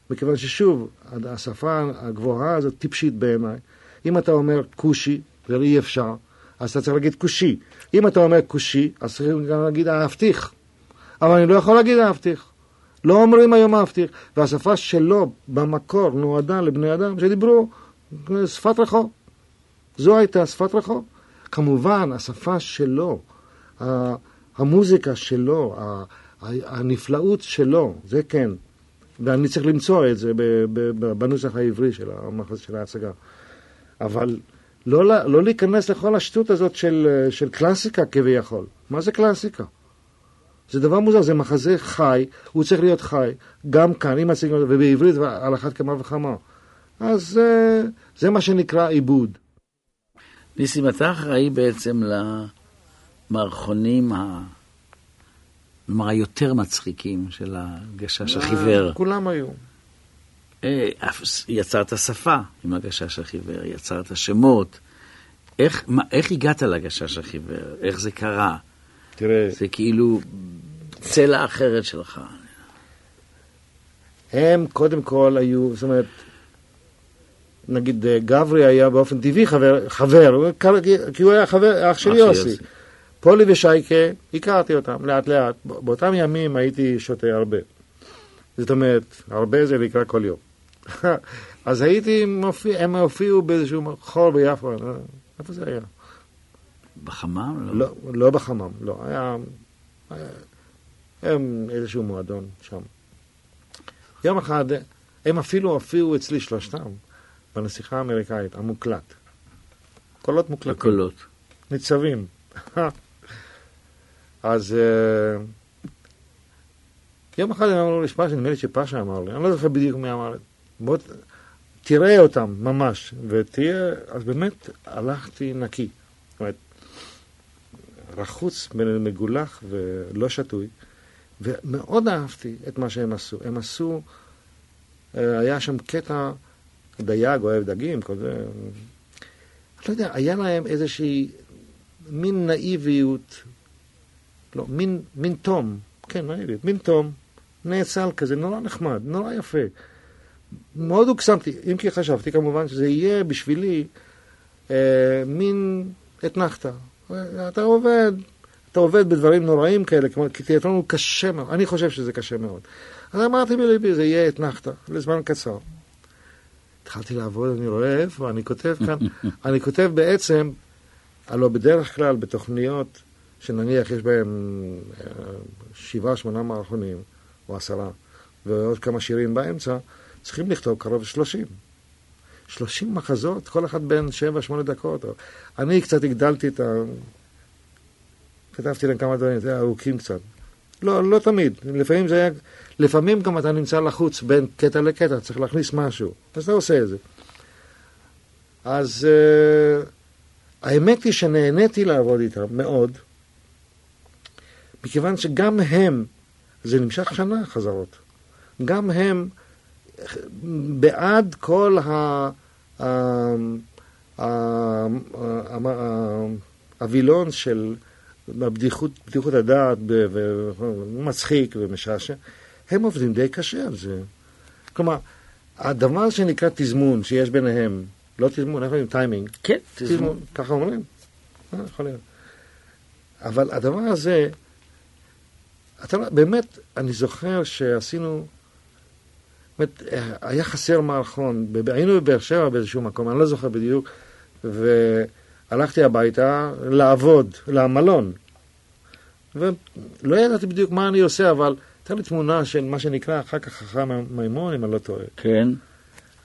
מכיוון ששוב, השפה הגבוהה הזאת טיפשית בעיניי. אם אתה אומר כושי, זה אי אפשר, אז אתה צריך להגיד כושי. אם אתה אומר כושי, אז צריך גם להגיד האבטיח. אבל אני לא יכול להגיד האבטיח. לא אומרים היום מבטיח. והשפה שלו במקור נועדה לבני אדם שדיברו שפת רחוב. זו הייתה שפת רחוב. כמובן, השפה שלו, המוזיקה שלו, הנפלאות שלו, זה כן. ואני צריך למצוא את זה בנוסח העברי של, ההצגה. אבל לא, לא להיכנס לכל השטות הזאת של, של קלאסיקה כביכול. מה זה קלאסיקה? זה דבר מוזר, זה מחזה חי, הוא צריך להיות חי, גם כאן, אם מציגים אותו, ובעברית על אחת כמה וכמה. אז זה, זה מה שנקרא עיבוד. ניסים, אתה אחראי בעצם למערכונים ה... כלומר, היותר מצחיקים של הגשש החיוור. כולם היו. אה, יצרת שפה עם הגשש החיוור, יצרת שמות. איך, מה, איך הגעת לגשש החיוור? איך זה קרה? תראה... זה כאילו צלע אחרת שלך. הם קודם כל היו, זאת אומרת, נגיד אה, גברי היה באופן טבעי חבר, חבר כי הוא היה חבר, אח של יוסי. פולי ושייקה, הכרתי אותם לאט לאט. באותם ימים הייתי שותה הרבה. זאת אומרת, הרבה זה נקרא כל יום. אז הייתי מופיע, הם הופיעו באיזשהו חור ביפו, אה, איפה זה היה? בחמם? לא, לא, לא בחמם, לא. היה, היה, היה איזשהו מועדון שם. יום אחד, הם אפילו הופיעו אצלי שלושתם בנסיכה האמריקאית, המוקלט. קולות מוקלטים. הקולות. ניצבים. אז uh, יום אחד הם אמרו לי, פאשה, נדמה לי שפאשה אמר לי, אני לא זוכר בדיוק מי אמר לי, בוא תראה אותם ממש, ותהיה, אז באמת הלכתי נקי. זאת אומרת, רחוץ, מגולח ולא שתוי, ומאוד אהבתי את מה שהם עשו. הם עשו, אה, היה שם קטע, דייג אוהב דגים, כל זה, לא יודע, היה להם איזושהי מין נאיביות, לא, מין, מין תום, כן, נאיביות, מין תום, נאצל כזה, נורא נחמד, נורא יפה. מאוד הוקסמתי, אם כי חשבתי כמובן שזה יהיה בשבילי אה, מין אתנחתא. אתה עובד, אתה עובד בדברים נוראים כאלה, כמו, כי תיאטרון הוא קשה מאוד, אני חושב שזה קשה מאוד. אז אמרתי בליבי, זה יהיה אתנחתא, לזמן קצר. התחלתי לעבוד, אני רואה איפה, אני כותב כאן, אני כותב בעצם, הלוא בדרך כלל בתוכניות שנניח יש בהן אה, שבעה, שמונה מערכונים, או עשרה, ועוד כמה שירים באמצע, צריכים לכתוב קרוב ל-30. 30 מחזות, כל אחד בין 7-8 דקות. אני קצת הגדלתי את ה... כתבתי להם כמה דברים, זה ארוכים קצת. לא, לא תמיד. לפעמים זה היה... לפעמים גם אתה נמצא לחוץ בין קטע לקטע, צריך להכניס משהו. אז אתה עושה את זה. אז uh, האמת היא שנהניתי לעבוד איתם מאוד, מכיוון שגם הם, זה נמשך שנה חזרות, גם הם בעד כל הווילון של הבדיחות, בדיחות הדעת, ומצחיק ומשעשע, הם עובדים די קשה על זה. כלומר, הדבר שנקרא תזמון שיש ביניהם, לא תזמון, איך אומרים? טיימינג. כן, תזמון. ככה אומרים? אה, יכול להיות. אבל הדבר הזה, אתה, באמת, אני זוכר שעשינו אומרת, היה חסר מערכון, היינו בבאר שבע באיזשהו מקום, אני לא זוכר בדיוק, והלכתי הביתה לעבוד, למלון. ולא ידעתי בדיוק מה אני עושה, אבל הייתה לי תמונה של מה שנקרא אחר כך חכם מימון, אם אני לא טועה. כן.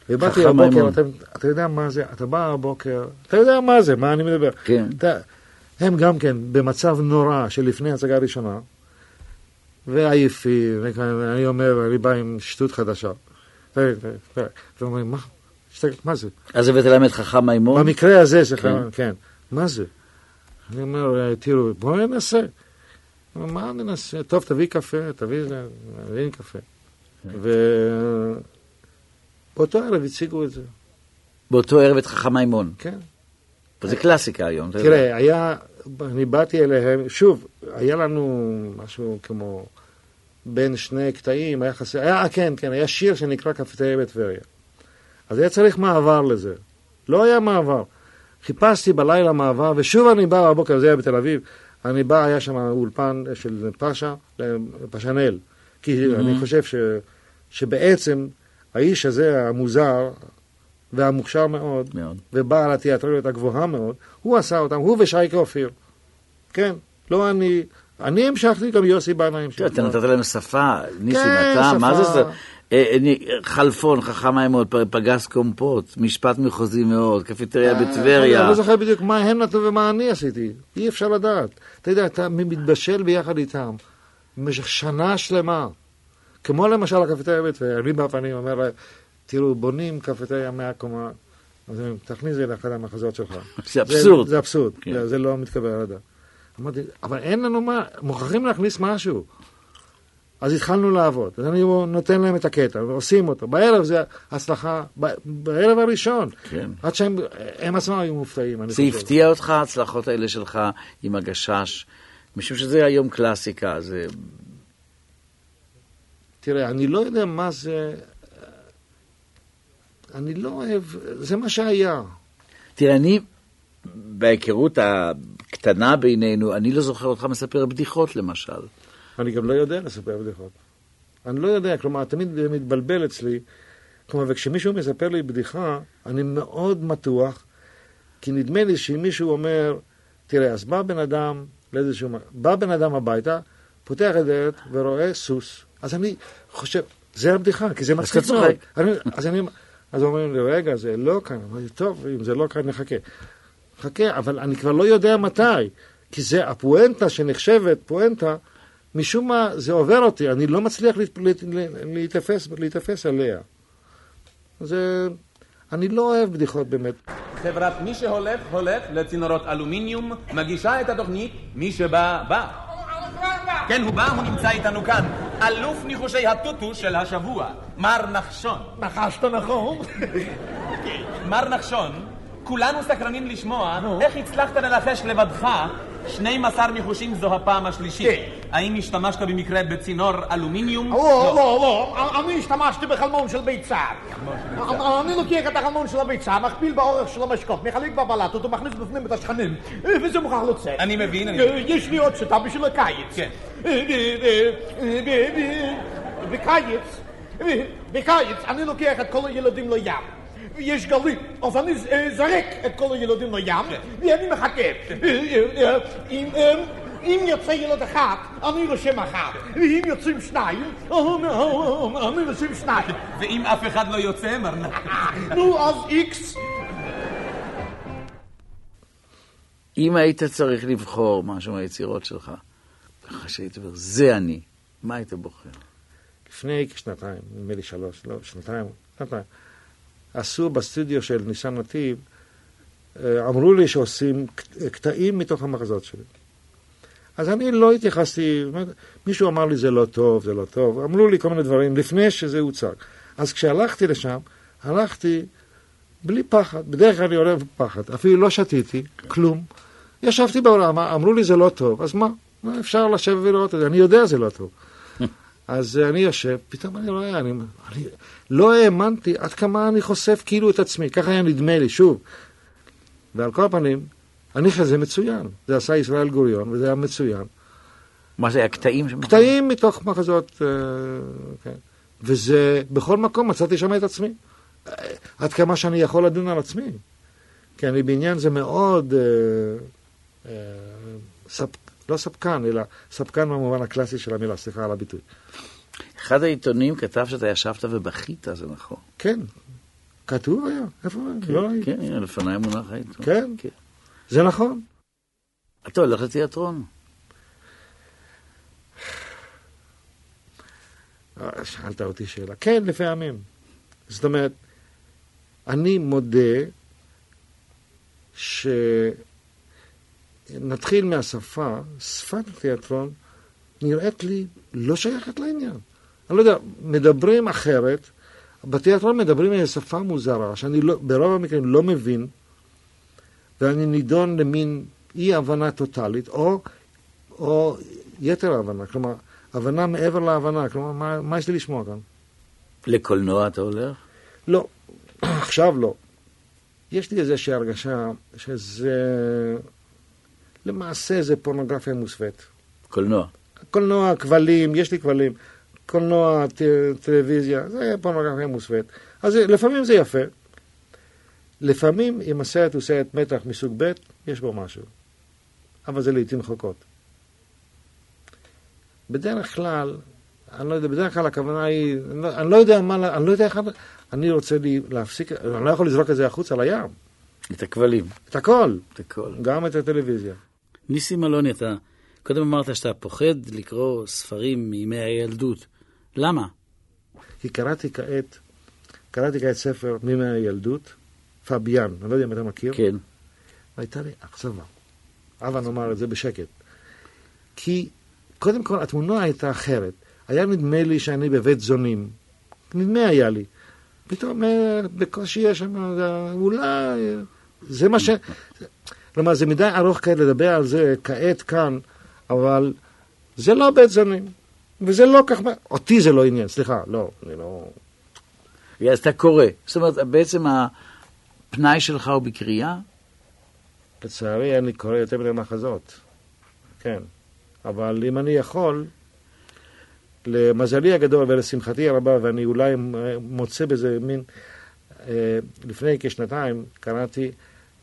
ובאתי הבוקר, אתה, אתה יודע מה זה, אתה בא הבוקר, אתה יודע מה זה, מה אני מדבר. כן. אתה, הם גם כן במצב נורא של לפני הצגה ראשונה, ועייפים, ואני אומר, אני בא עם שטות חדשה. ואומרים, מה? מה זה? אז הבאת להם את חכם מימון? במקרה הזה, זה כן. כן. מה זה? אני אומר, תראו, בואו ננסה. מה ננסה? טוב, תביא קפה, תביא זה, תביא קפה. כן. ובאותו ערב הציגו את זה. באותו ערב את חכם מימון? כן. זה קלאסיקה היום. תראה, היה, אני באתי אליהם, שוב, היה לנו משהו כמו בין שני קטעים, היה חסר, היה, אה, כן, כן, היה שיר שנקרא קפטריה בטבריה. אז היה צריך מעבר לזה. לא היה מעבר. חיפשתי בלילה מעבר, ושוב אני בא בבוקר, זה היה בתל אביב, אני בא, היה שם אולפן של פאשה, פשנל, כי mm-hmm. אני חושב ש, שבעצם האיש הזה, המוזר והמוכשר מאוד, מאוד. ובעל התיאטריות הגבוהה מאוד, הוא עשה אותם, הוא ושייקה אופיר. כן, לא אני. אני המשכתי, גם יוסי בנה המשיך. אתה נתת להם שפה, ניסים, כן, אתה, מה זה זה? אה, אה, חלפון, חכם היה מאוד, פגס קומפוט, משפט מחוזי מאוד, קפיטריה אה, בטבריה. אני לא זוכר בדיוק מה הם נתנו ומה אני עשיתי. אי אפשר לדעת. אתה יודע, אתה מתבשל ביחד איתם במשך שנה שלמה. כמו למשל הקפיטריה בטבריה, אני בפנים אומר להם, תראו, בונים קפיטריה מהקומה, אז הם תכניס את זה לאחד המחזות שלך. זה אבסורד. זה אבסורד, כן. זה לא מתקבל על הדעת. אמרתי, אבל אין לנו מה, מוכרחים להכניס משהו. אז התחלנו לעבוד. אז אני נותן להם את הקטע, ועושים אותו. בערב זה הצלחה, בערב הראשון. כן. עד שהם הם עצמם היו מופתעים. זה הפתיע אותך, ההצלחות האלה שלך עם הגשש? משום שזה היום קלאסיקה, זה... תראה, אני לא יודע מה זה... אני לא אוהב... זה מה שהיה. תראה, אני, בהיכרות הקטנה בינינו, אני לא זוכר אותך מספר בדיחות, למשל. אני גם לא יודע לספר בדיחות. אני לא יודע, כלומר, תמיד זה מתבלבל אצלי. כלומר, וכשמישהו מספר לי בדיחה, אני מאוד מתוח, כי נדמה לי שאם מישהו אומר, תראה, אז בא בן אדם לאיזשהו... בא בן אדם הביתה, פותח את הדלת ורואה סוס. אז אני חושב, זה הבדיחה, כי זה מצחיק מאוד. אז אני... אז אומרים לי, רגע, זה לא כאן. אמרתי, טוב, אם זה לא כאן, נחכה. חכה, אבל אני כבר לא יודע מתי. כי זה הפואנטה שנחשבת פואנטה, משום מה זה עובר אותי, אני לא מצליח להתאפס, להתאפס עליה. זה... אני לא אוהב בדיחות באמת. חברת מי שהולך, הולך לצינורות אלומיניום, מגישה את התוכנית, מי שבא, בא. כן, הוא בא, הוא נמצא איתנו כאן. אלוף ניחושי הטוטו של השבוע, מר נחשון. נחשת נכון. מר נחשון, כולנו סקרנים לשמוע איך הצלחת לנחש לבדך 12 ניחושים זו הפעם השלישית. כן. האם השתמשת במקרה בצינור אלומיניום? לא, לא, לא, לא. אני השתמשתי בחלמון של ביצה. אני לוקח את החלמון של הביצה, מכפיל באורך של המשקוף, מחלק בבלטות ומכניס בפנים את השכנים, וזה מוכרח לצאת. אני מבין, אני מבין. יש לי עוד שיטה בשביל הקיץ. כן. בקיץ, בקיץ אני לוקח את כל הילדים לים. יש גלים, אז אני זרק את כל הילדים לים, ואני מחכה. אם יוצא ילד אחד, אני רושם אחת. ואם יוצאים שניים, אני רושם שניים. ואם אף אחד לא יוצא, מרנה? נו, אז איקס. אם היית צריך לבחור משהו מהיצירות שלך, אחרי שהיית אומר, זה אני, מה היית בוחר? לפני כשנתיים, נדמה לי שלוש, לא, שנתיים, שנתיים. עשו בסטודיו של ניסן נתיב, אה, אמרו לי שעושים קטעים מתוך המחזות שלי. אז אני לא התייחסתי, מישהו אמר לי זה לא טוב, זה לא טוב, אמרו לי כל מיני דברים לפני שזה הוצג. אז כשהלכתי לשם, הלכתי בלי פחד, בדרך כלל אני הולך בפחד, אפילו לא שתיתי, כלום. ישבתי בעולם, אמרו לי זה לא טוב, אז מה? אפשר לשבת ולראות את זה, אני יודע זה לא טוב. אז אני יושב, פתאום אני רואה, אני, אני לא האמנתי עד כמה אני חושף כאילו את עצמי, ככה היה נדמה לי, שוב. ועל כל הפנים, אני חושב שזה מצוין. זה עשה ישראל גוריון, וזה היה מצוין. מה זה, הקטעים? קטעים מתוך מחזות, אה, כן. וזה, בכל מקום מצאתי שם את עצמי. עד כמה שאני יכול לדון על עצמי. כי אני בעניין זה מאוד, אה, אה, ספ, לא ספקן, אלא ספקן במובן הקלאסי של המילה, סליחה על הביטוי. אחד העיתונים כתב שאתה ישבת ובכית, זה נכון. כן, כתוב היה, איפה? כן, לא כן, הנה, לפניי מונח העיתון. כן, כן, זה נכון. אתה הולך לתיאטרון. אה, שאלת אותי שאלה. כן, לפעמים. זאת אומרת, אני מודה שנתחיל מהשפה, שפת התיאטרון נראית לי לא שייכת לעניין. אני לא יודע, מדברים אחרת, בתיאטרון מדברים איזו שפה מוזרה, שאני לא, ברוב המקרים לא מבין, ואני נידון למין אי-הבנה טוטאלית, או, או יתר הבנה, כלומר, הבנה מעבר להבנה, כלומר, מה, מה יש לי לשמוע כאן? לקולנוע אתה הולך? לא, עכשיו לא. יש לי איזושהי הרגשה שזה, למעשה זה פורנוגרפיה מוסווית. קולנוע. קולנוע, כבלים, יש לי כבלים. קולנוע, טלוויזיה, זה פורנוגרפיה מוסווית. אז לפעמים זה יפה. לפעמים אם הסרט הוא סרט מתח מסוג ב', יש בו משהו. אבל זה לעיתים רחוקות. בדרך כלל, אני לא יודע, בדרך כלל הכוונה היא, אני לא, אני לא יודע מה, אני לא יודע איך, אני רוצה לי, להפסיק, אני לא יכול לזרוק את זה החוצה לים. את הכבלים. את הכל. את הכל. גם את הטלוויזיה. ניסים אלוני, אתה קודם אמרת שאתה פוחד לקרוא ספרים מימי הילדות. למה? כי קראתי כעת, קראתי כעת ספר מימי הילדות, פביאן, אני לא יודע אם אתה מכיר. כן. והייתה לי אכזבה. הבה נאמר את זה בשקט. כי קודם כל התמונה הייתה אחרת. היה נדמה לי שאני בבית זונים. נדמה היה לי. פתאום אה, בקושי יש שם, אולי, זה מה ש... כלומר, זה מדי ארוך כעת לדבר על זה כעת כאן, אבל זה לא בית זנים. וזה לא כך... אותי זה לא עניין, סליחה, לא, אני לא... אז אתה קורא. זאת אומרת, בעצם הפנאי שלך הוא בקריאה? לצערי אני קורא יותר מדי מחזות, כן. אבל אם אני יכול, למזלי הגדול ולשמחתי הרבה, ואני אולי מוצא בזה מין... אה, לפני כשנתיים קראתי,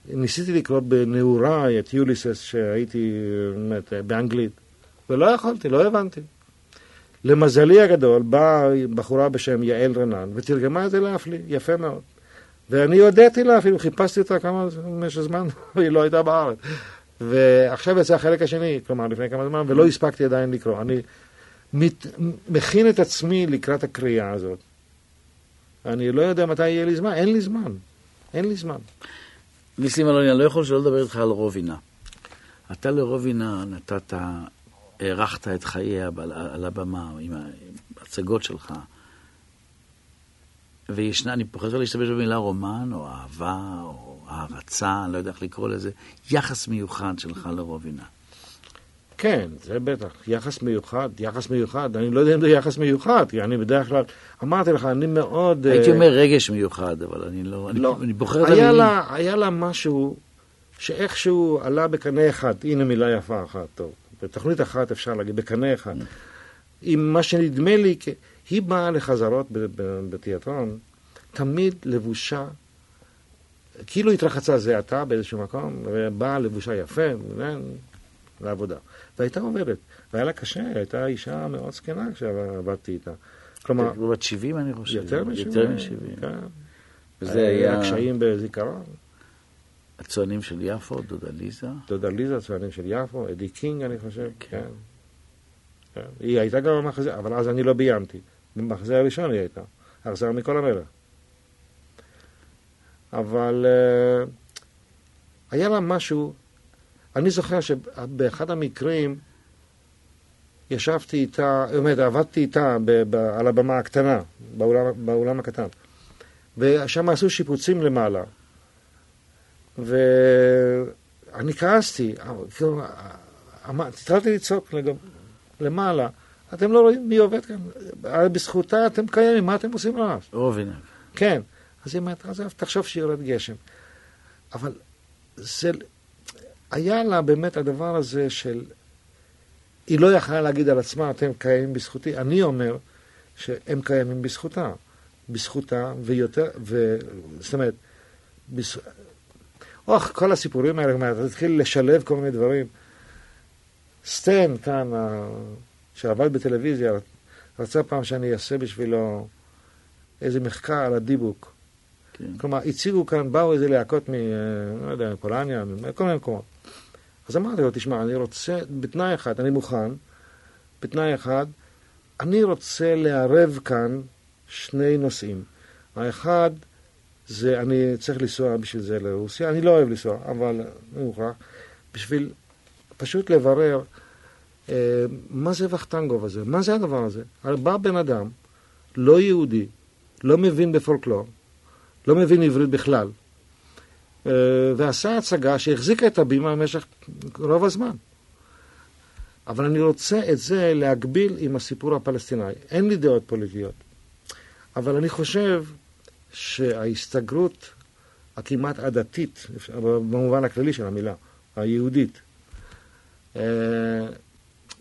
ניסיתי לקרוא בנעוריי את יוליסס שהייתי באמת באנגלית, ולא יכולתי, לא הבנתי. למזלי הגדול באה בחורה בשם יעל רנן ותרגמה את זה להפליא, יפה מאוד. ואני הודיתי לה, אפילו חיפשתי אותה כמה במשך זמן, היא לא הייתה בארץ. ועכשיו יצא החלק השני, כלומר לפני כמה זמן, ולא הספקתי עדיין לקרוא. אני מת, מכין את עצמי לקראת הקריאה הזאת. אני לא יודע מתי יהיה לי זמן, אין לי זמן. אין לי זמן. ניסים אלוני, אני לא יכול שלא לדבר איתך על רובינה. אתה לרובינה נתת, הארכת את חייה על הבמה עם ההצגות שלך. וישנה, אני פוחד להשתמש במילה רומן, או אהבה, או הערצה, אני לא יודע איך לקרוא לזה, יחס מיוחד שלך לרובינה. כן, זה בטח. יחס מיוחד, יחס מיוחד. אני לא יודע אם זה יחס מיוחד, כי אני בדרך כלל, אמרתי לך, אני מאוד... הייתי uh, אומר רגש מיוחד, אבל אני לא... לא. אני, אני בוחר המילים. לה, היה לה משהו שאיכשהו עלה בקנה אחד, הנה מילה יפה אחת, טוב. בתוכנית אחת אפשר להגיד, בקנה אחד. עם מה שנדמה לי, היא באה לחזרות בתיאטרון, תמיד לבושה, כאילו התרחצה זה עתה באיזשהו מקום, ובאה לבושה יפה, לעבודה. והייתה עובדת, והיה לה קשה, הייתה אישה מאוד זקנה כשעבדתי איתה. כלומר... היא בת 70 אני חושב. יותר מ-70. יותר מ-70. כן. וזה היה... קשיים בזיכרון. הצוענים של יפו, דודה ליזה. דודה ליזה, הצוענים של יפו, אדי קינג אני חושב, כן. כן. היא הייתה גם במחזה, אבל אז אני לא ביימתי. במחזה הראשון היא הייתה, החזר מכל המלך. אבל uh, היה לה משהו, אני זוכר שבאחד המקרים ישבתי איתה, באמת, עבדתי איתה ב, ב, על הבמה הקטנה, באולם, באולם הקטן, ושם עשו שיפוצים למעלה. ואני כעסתי, כאילו, התחלתי לצעוק למעלה. אתם לא רואים מי עובד כאן? בזכותה אתם קיימים, מה אתם עושים רעש? רובינה. כן. אז היא אומרת, תחשוב שיורד גשם. אבל זה, היה לה באמת הדבר הזה של, היא לא יכלה להגיד על עצמה, אתם קיימים בזכותי. אני אומר שהם קיימים בזכותה. בזכותה ויותר, ו... זאת אומרת, בז... אוח, כל הסיפורים האלה, אתה תתחיל לשלב כל מיני דברים. סטן כאן, שעבד בטלוויזיה, רצה פעם שאני אעשה בשבילו איזה מחקר על הדיבוק. כן. כלומר, הציגו כאן, באו איזה להקות מ... לא יודע, מפולניה, מכל מיני מקומות. אז אמרתי לו, תשמע, אני רוצה, בתנאי אחד, אני מוכן, בתנאי אחד, אני רוצה לערב כאן שני נושאים. האחד, זה, אני צריך לנסוע בשביל זה לרוסיה, אני לא אוהב לנסוע, אבל אני מוכרח, בשביל פשוט לברר אה, מה זה וכטנגוב הזה? מה זה הדבר הזה? בא בן אדם, לא יהודי, לא מבין בפולקלור, לא מבין עברית בכלל, ועשה הצגה שהחזיקה את הבימה במשך רוב הזמן. אבל אני רוצה את זה להגביל עם הסיפור הפלסטיני. אין לי דעות פוליטיות. אבל אני חושב שההסתגרות הכמעט עדתית, במובן הכללי של המילה, היהודית, אה,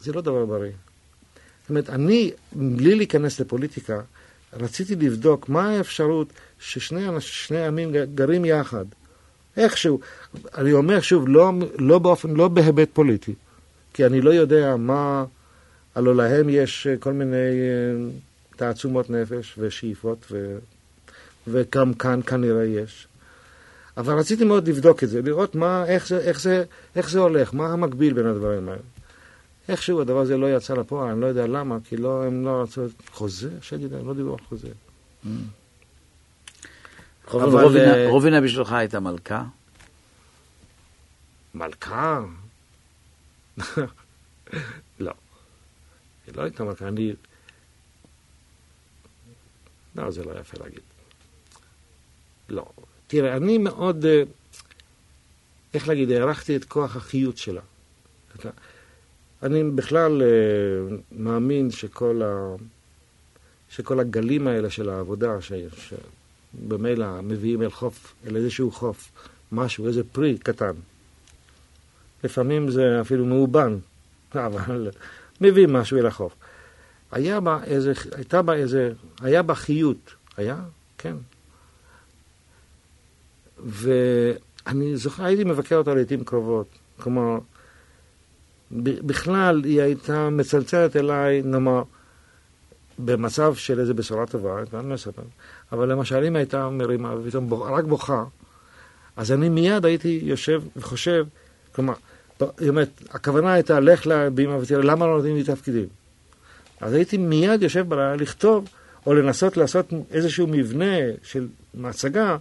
זה לא דבר בריא. זאת אומרת, אני, בלי להיכנס לפוליטיקה, רציתי לבדוק מה האפשרות ששני עמים גרים יחד. איכשהו, אני אומר שוב, לא, לא באופן, לא בהיבט פוליטי, כי אני לא יודע מה, הלוא להם יש כל מיני אה, תעצומות נפש ושאיפות, ו, וגם כאן כנראה יש. אבל רציתי מאוד לבדוק את זה, לראות מה, איך, זה, איך, זה, איך זה הולך, מה המקביל בין הדברים האלה. איכשהו הדבר הזה לא יצא לפועל, אני לא יודע למה, כי לא, הם לא רצו חוזה, שגידה, הם לא דיברו על חוזה. Mm. אבל אה, רובינה בשבילך הייתה מלכה? מלכה? לא. היא לא הייתה מלכה, אני... לא, זה לא יפה להגיד. לא. תראה, אני מאוד, אה, איך להגיד, הערכתי את כוח החיות שלה. אני בכלל אה, מאמין שכל, ה... שכל הגלים האלה של העבודה, ש... שבמילא מביאים אל חוף, אל איזשהו חוף, משהו, איזה פרי קטן. לפעמים זה אפילו מאובן, אבל מביאים משהו אל החוף. היה בה איזה, הייתה בה איזה, היה בה חיות, היה? כן. ואני זוכר, הייתי מבקר אותה לעיתים קרובות. כלומר, בכלל היא הייתה מצלצלת אליי, נאמר, במצב של איזה בשורה טובה, אני לא מספר, אבל למשל אם הייתה מרימה ופתאום בוח, רק בוכה, אז אני מיד הייתי יושב וחושב, כלומר, היא אומרת, הכוונה הייתה, לך לבימה ותראה, למה לא נותנים לי תפקידים? אז הייתי מיד יושב בלילה לכתוב, או לנסות לעשות איזשהו מבנה של מצגה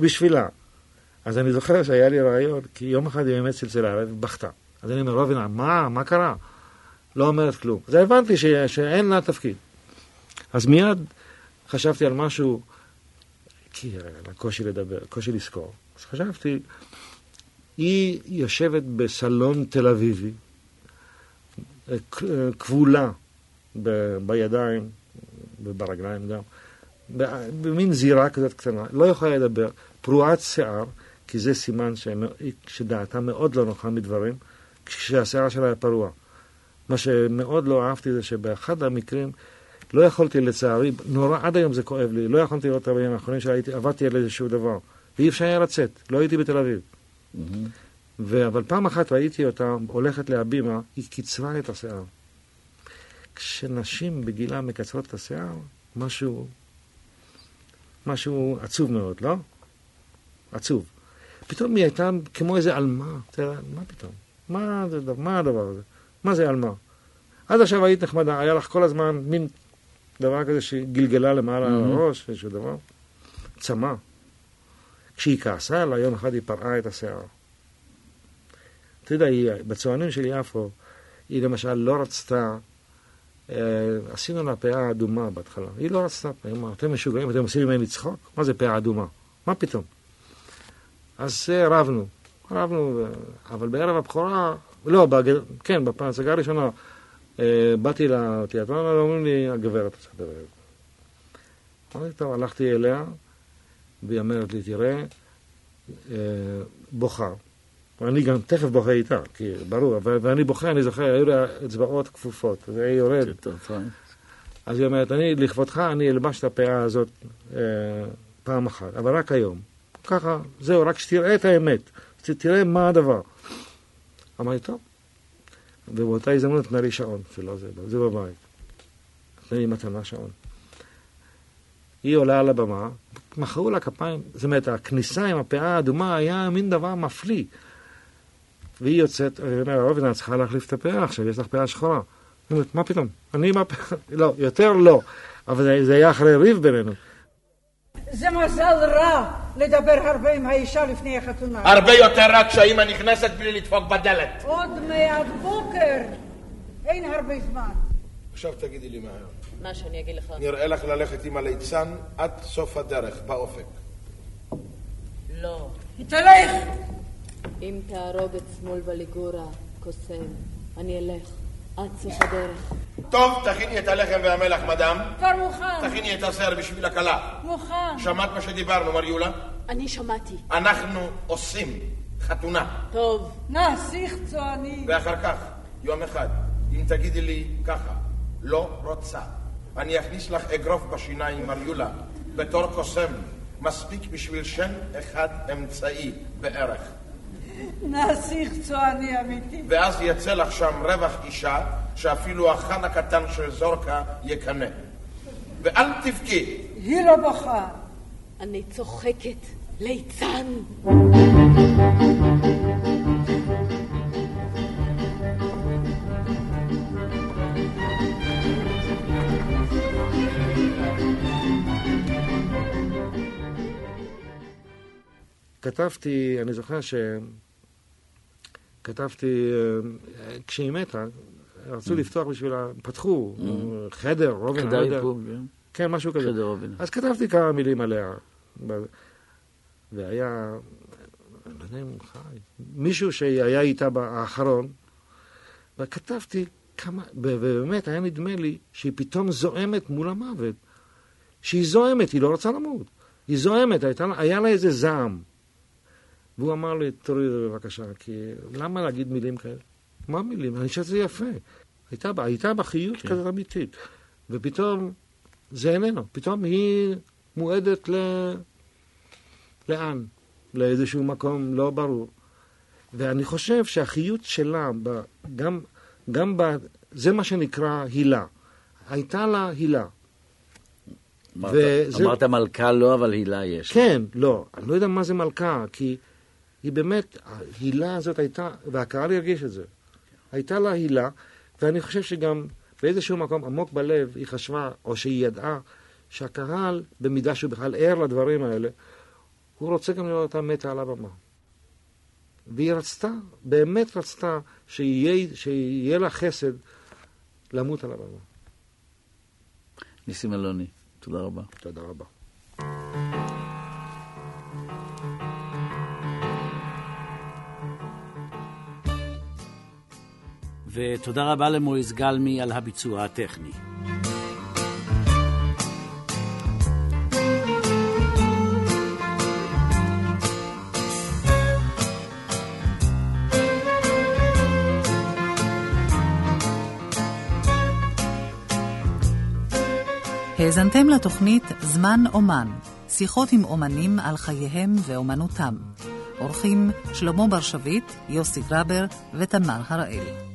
בשבילה. אז אני זוכר שהיה לי רעיון, כי יום אחד היא באמת צלצלה עליי ובכתה. אז אני אומר, רובינה, מה, מה קרה? לא אומרת כלום. אז הבנתי ש, שאין לה תפקיד. אז מיד חשבתי על משהו, כי היה קושי לדבר, קושי לזכור. אז חשבתי, היא יושבת בסלון תל אביבי, כבולה ב, בידיים וברגליים גם, במין זירה כזאת קטנה, לא יכולה לדבר, פרועת שיער, כי זה סימן שדעתה מאוד לא נוחה מדברים. כשהשיער שלה היה פרוע. מה שמאוד לא אהבתי זה שבאחד המקרים לא יכולתי לצערי, נורא, עד היום זה כואב לי, לא יכולתי לראות את הרבים האחרונים שעבדתי על איזשהו דבר, ואי אפשר היה לצאת, לא הייתי בתל אביב. Mm-hmm. ו... אבל פעם אחת ראיתי אותה הולכת להבימה, היא קיצרה את השיער. כשנשים בגילה מקצרות את השיער, משהו, משהו עצוב מאוד, לא? עצוב. פתאום היא הייתה כמו איזה עלמה, תראה, מה פתאום? מה, זה, מה הדבר הזה? מה זה על מה? עד עכשיו היית נחמדה, היה לך כל הזמן מין דבר כזה שגלגלה למעלה על. הראש, איזשהו דבר. צמא. כשהיא כעסה עליי, יום אחד היא פרעה את השיער. אתה יודע, בצוענים של יפו, היא למשל לא רצתה, אה, עשינו לה פאה אדומה בהתחלה. היא לא רצתה, היא אמרה, אתם משוגעים, אתם עושים ממני צחוק? מה זה פאה אדומה? מה פתאום? אז אה, רבנו. רבנו, אבל בערב הבכורה, לא, בגד... כן, בהצגה הראשונה, באתי לתיאטרון, ואומרים לי, הגברת רוצה לדבר. אמרתי, טוב, הלכתי אליה, והיא אומרת לי, תראה, אה, בוכה. ואני גם תכף בוכה איתה, כי ברור, ואני בוכה, אני זוכר, היו לה אצבעות כפופות, זה היה יורד. אז היא אומרת, אני, לכבודך, אני אלבש את הפאה הזאת אה, פעם אחת, אבל רק היום. ככה, זהו, רק שתראה את האמת. תראה מה הדבר. אמרתי, טוב. ובאותה הזדמנות נתנה לי שעון, שלא זה, זה בבית. נתנה לי מתנה שעון. היא עולה על הבמה, מחאו לה כפיים, זאת אומרת, הכניסה עם הפאה האדומה היה מין דבר מפליא. והיא יוצאת, אני אומר, רובינה, את צריכה להחליף את הפאה עכשיו, יש לך פאה שחורה. היא אומרת, מה פתאום? אני עם הפאה, לא, יותר לא. אבל זה היה אחרי ריב בינינו. זה מזל רע לדבר הרבה עם האישה לפני החתונה. הרבה יותר רע כשהאימא נכנסת בלי לדפוק בדלת. עוד מעט בוקר. אין הרבה זמן. עכשיו תגידי לי מהר. מה שאני אגיד לך? נראה לך ללכת עם הליצן עד סוף הדרך, באופק. לא. תלך! אם תהרוג את שמאל בליגורה, קוסם, אני אלך. עד סוף הדרך. טוב, תכיני את הלחם והמלח, מדאם. כבר מוכן. תכיני את הסר בשביל הכלה. מוכן. שמעת מה שדיברנו, מר יולה? אני שמעתי. אנחנו עושים חתונה. טוב. נסיך צועני. ואחר כך, יום אחד, אם תגידי לי ככה, לא רוצה. אני אכניס לך אגרוף בשיניים, מר יולה, בתור קוסם. מספיק בשביל שם אחד אמצעי בערך. נסיך צועני אמיתי. ואז יצא לך שם רווח אישה, שאפילו החן הקטן של זורקה יקנא. ואל תבכי. היא לא בוכה. אני צוחקת. ליצן! כתבתי, אני זוכר ש... כתבתי, אה, כשהיא מתה, רצו mm. לפתוח בשבילה, פתחו, mm. חדר, רובן, חדר איפור, כן. כן, משהו כזה. חדר רובן. אז כתבתי כמה מילים עליה. והיה, אני לא יודע אם הוא חי, מישהו שהיה איתה באחרון, וכתבתי כמה, ובאמת היה נדמה לי שהיא פתאום זועמת מול המוות. שהיא זועמת, היא לא רוצה למות. היא זועמת, היה לה איזה זעם. והוא אמר לי, תוריד את זה בבקשה, כי למה להגיד מילים כאלה? מה מילים? אני חושב שזה יפה. הייתה הייתה בה חיות כן. כזאת אמיתית. ופתאום זה איננו. פתאום היא מועדת ל... לאן? לאיזשהו מקום לא ברור. ואני חושב שהחיות שלה, גם, גם ב... זה מה שנקרא הילה. הייתה לה הילה. אמרת, וזה... אמרת מלכה לא, אבל הילה יש. כן, לא. אני לא יודע מה זה מלכה, כי היא באמת, ההילה הזאת הייתה, והקהל ירגיש את זה. הייתה לה הילה, ואני חושב שגם באיזשהו מקום עמוק בלב היא חשבה, או שהיא ידעה, שהקהל, במידה שהוא בכלל ער לדברים האלה, הוא רוצה גם לראות אותה מתה על הבמה. והיא רצתה, באמת רצתה, שיהיה, שיהיה לה חסד למות על הבמה. ניסים אלוני, תודה רבה. תודה רבה. ותודה רבה למויז גלמי על הביצוע הטכני. האזנתם לתוכנית זמן אומן, שיחות עם אומנים על חייהם ואומנותם. אורחים שלמה בר שביט, יוסי גרבר ותמר הראל.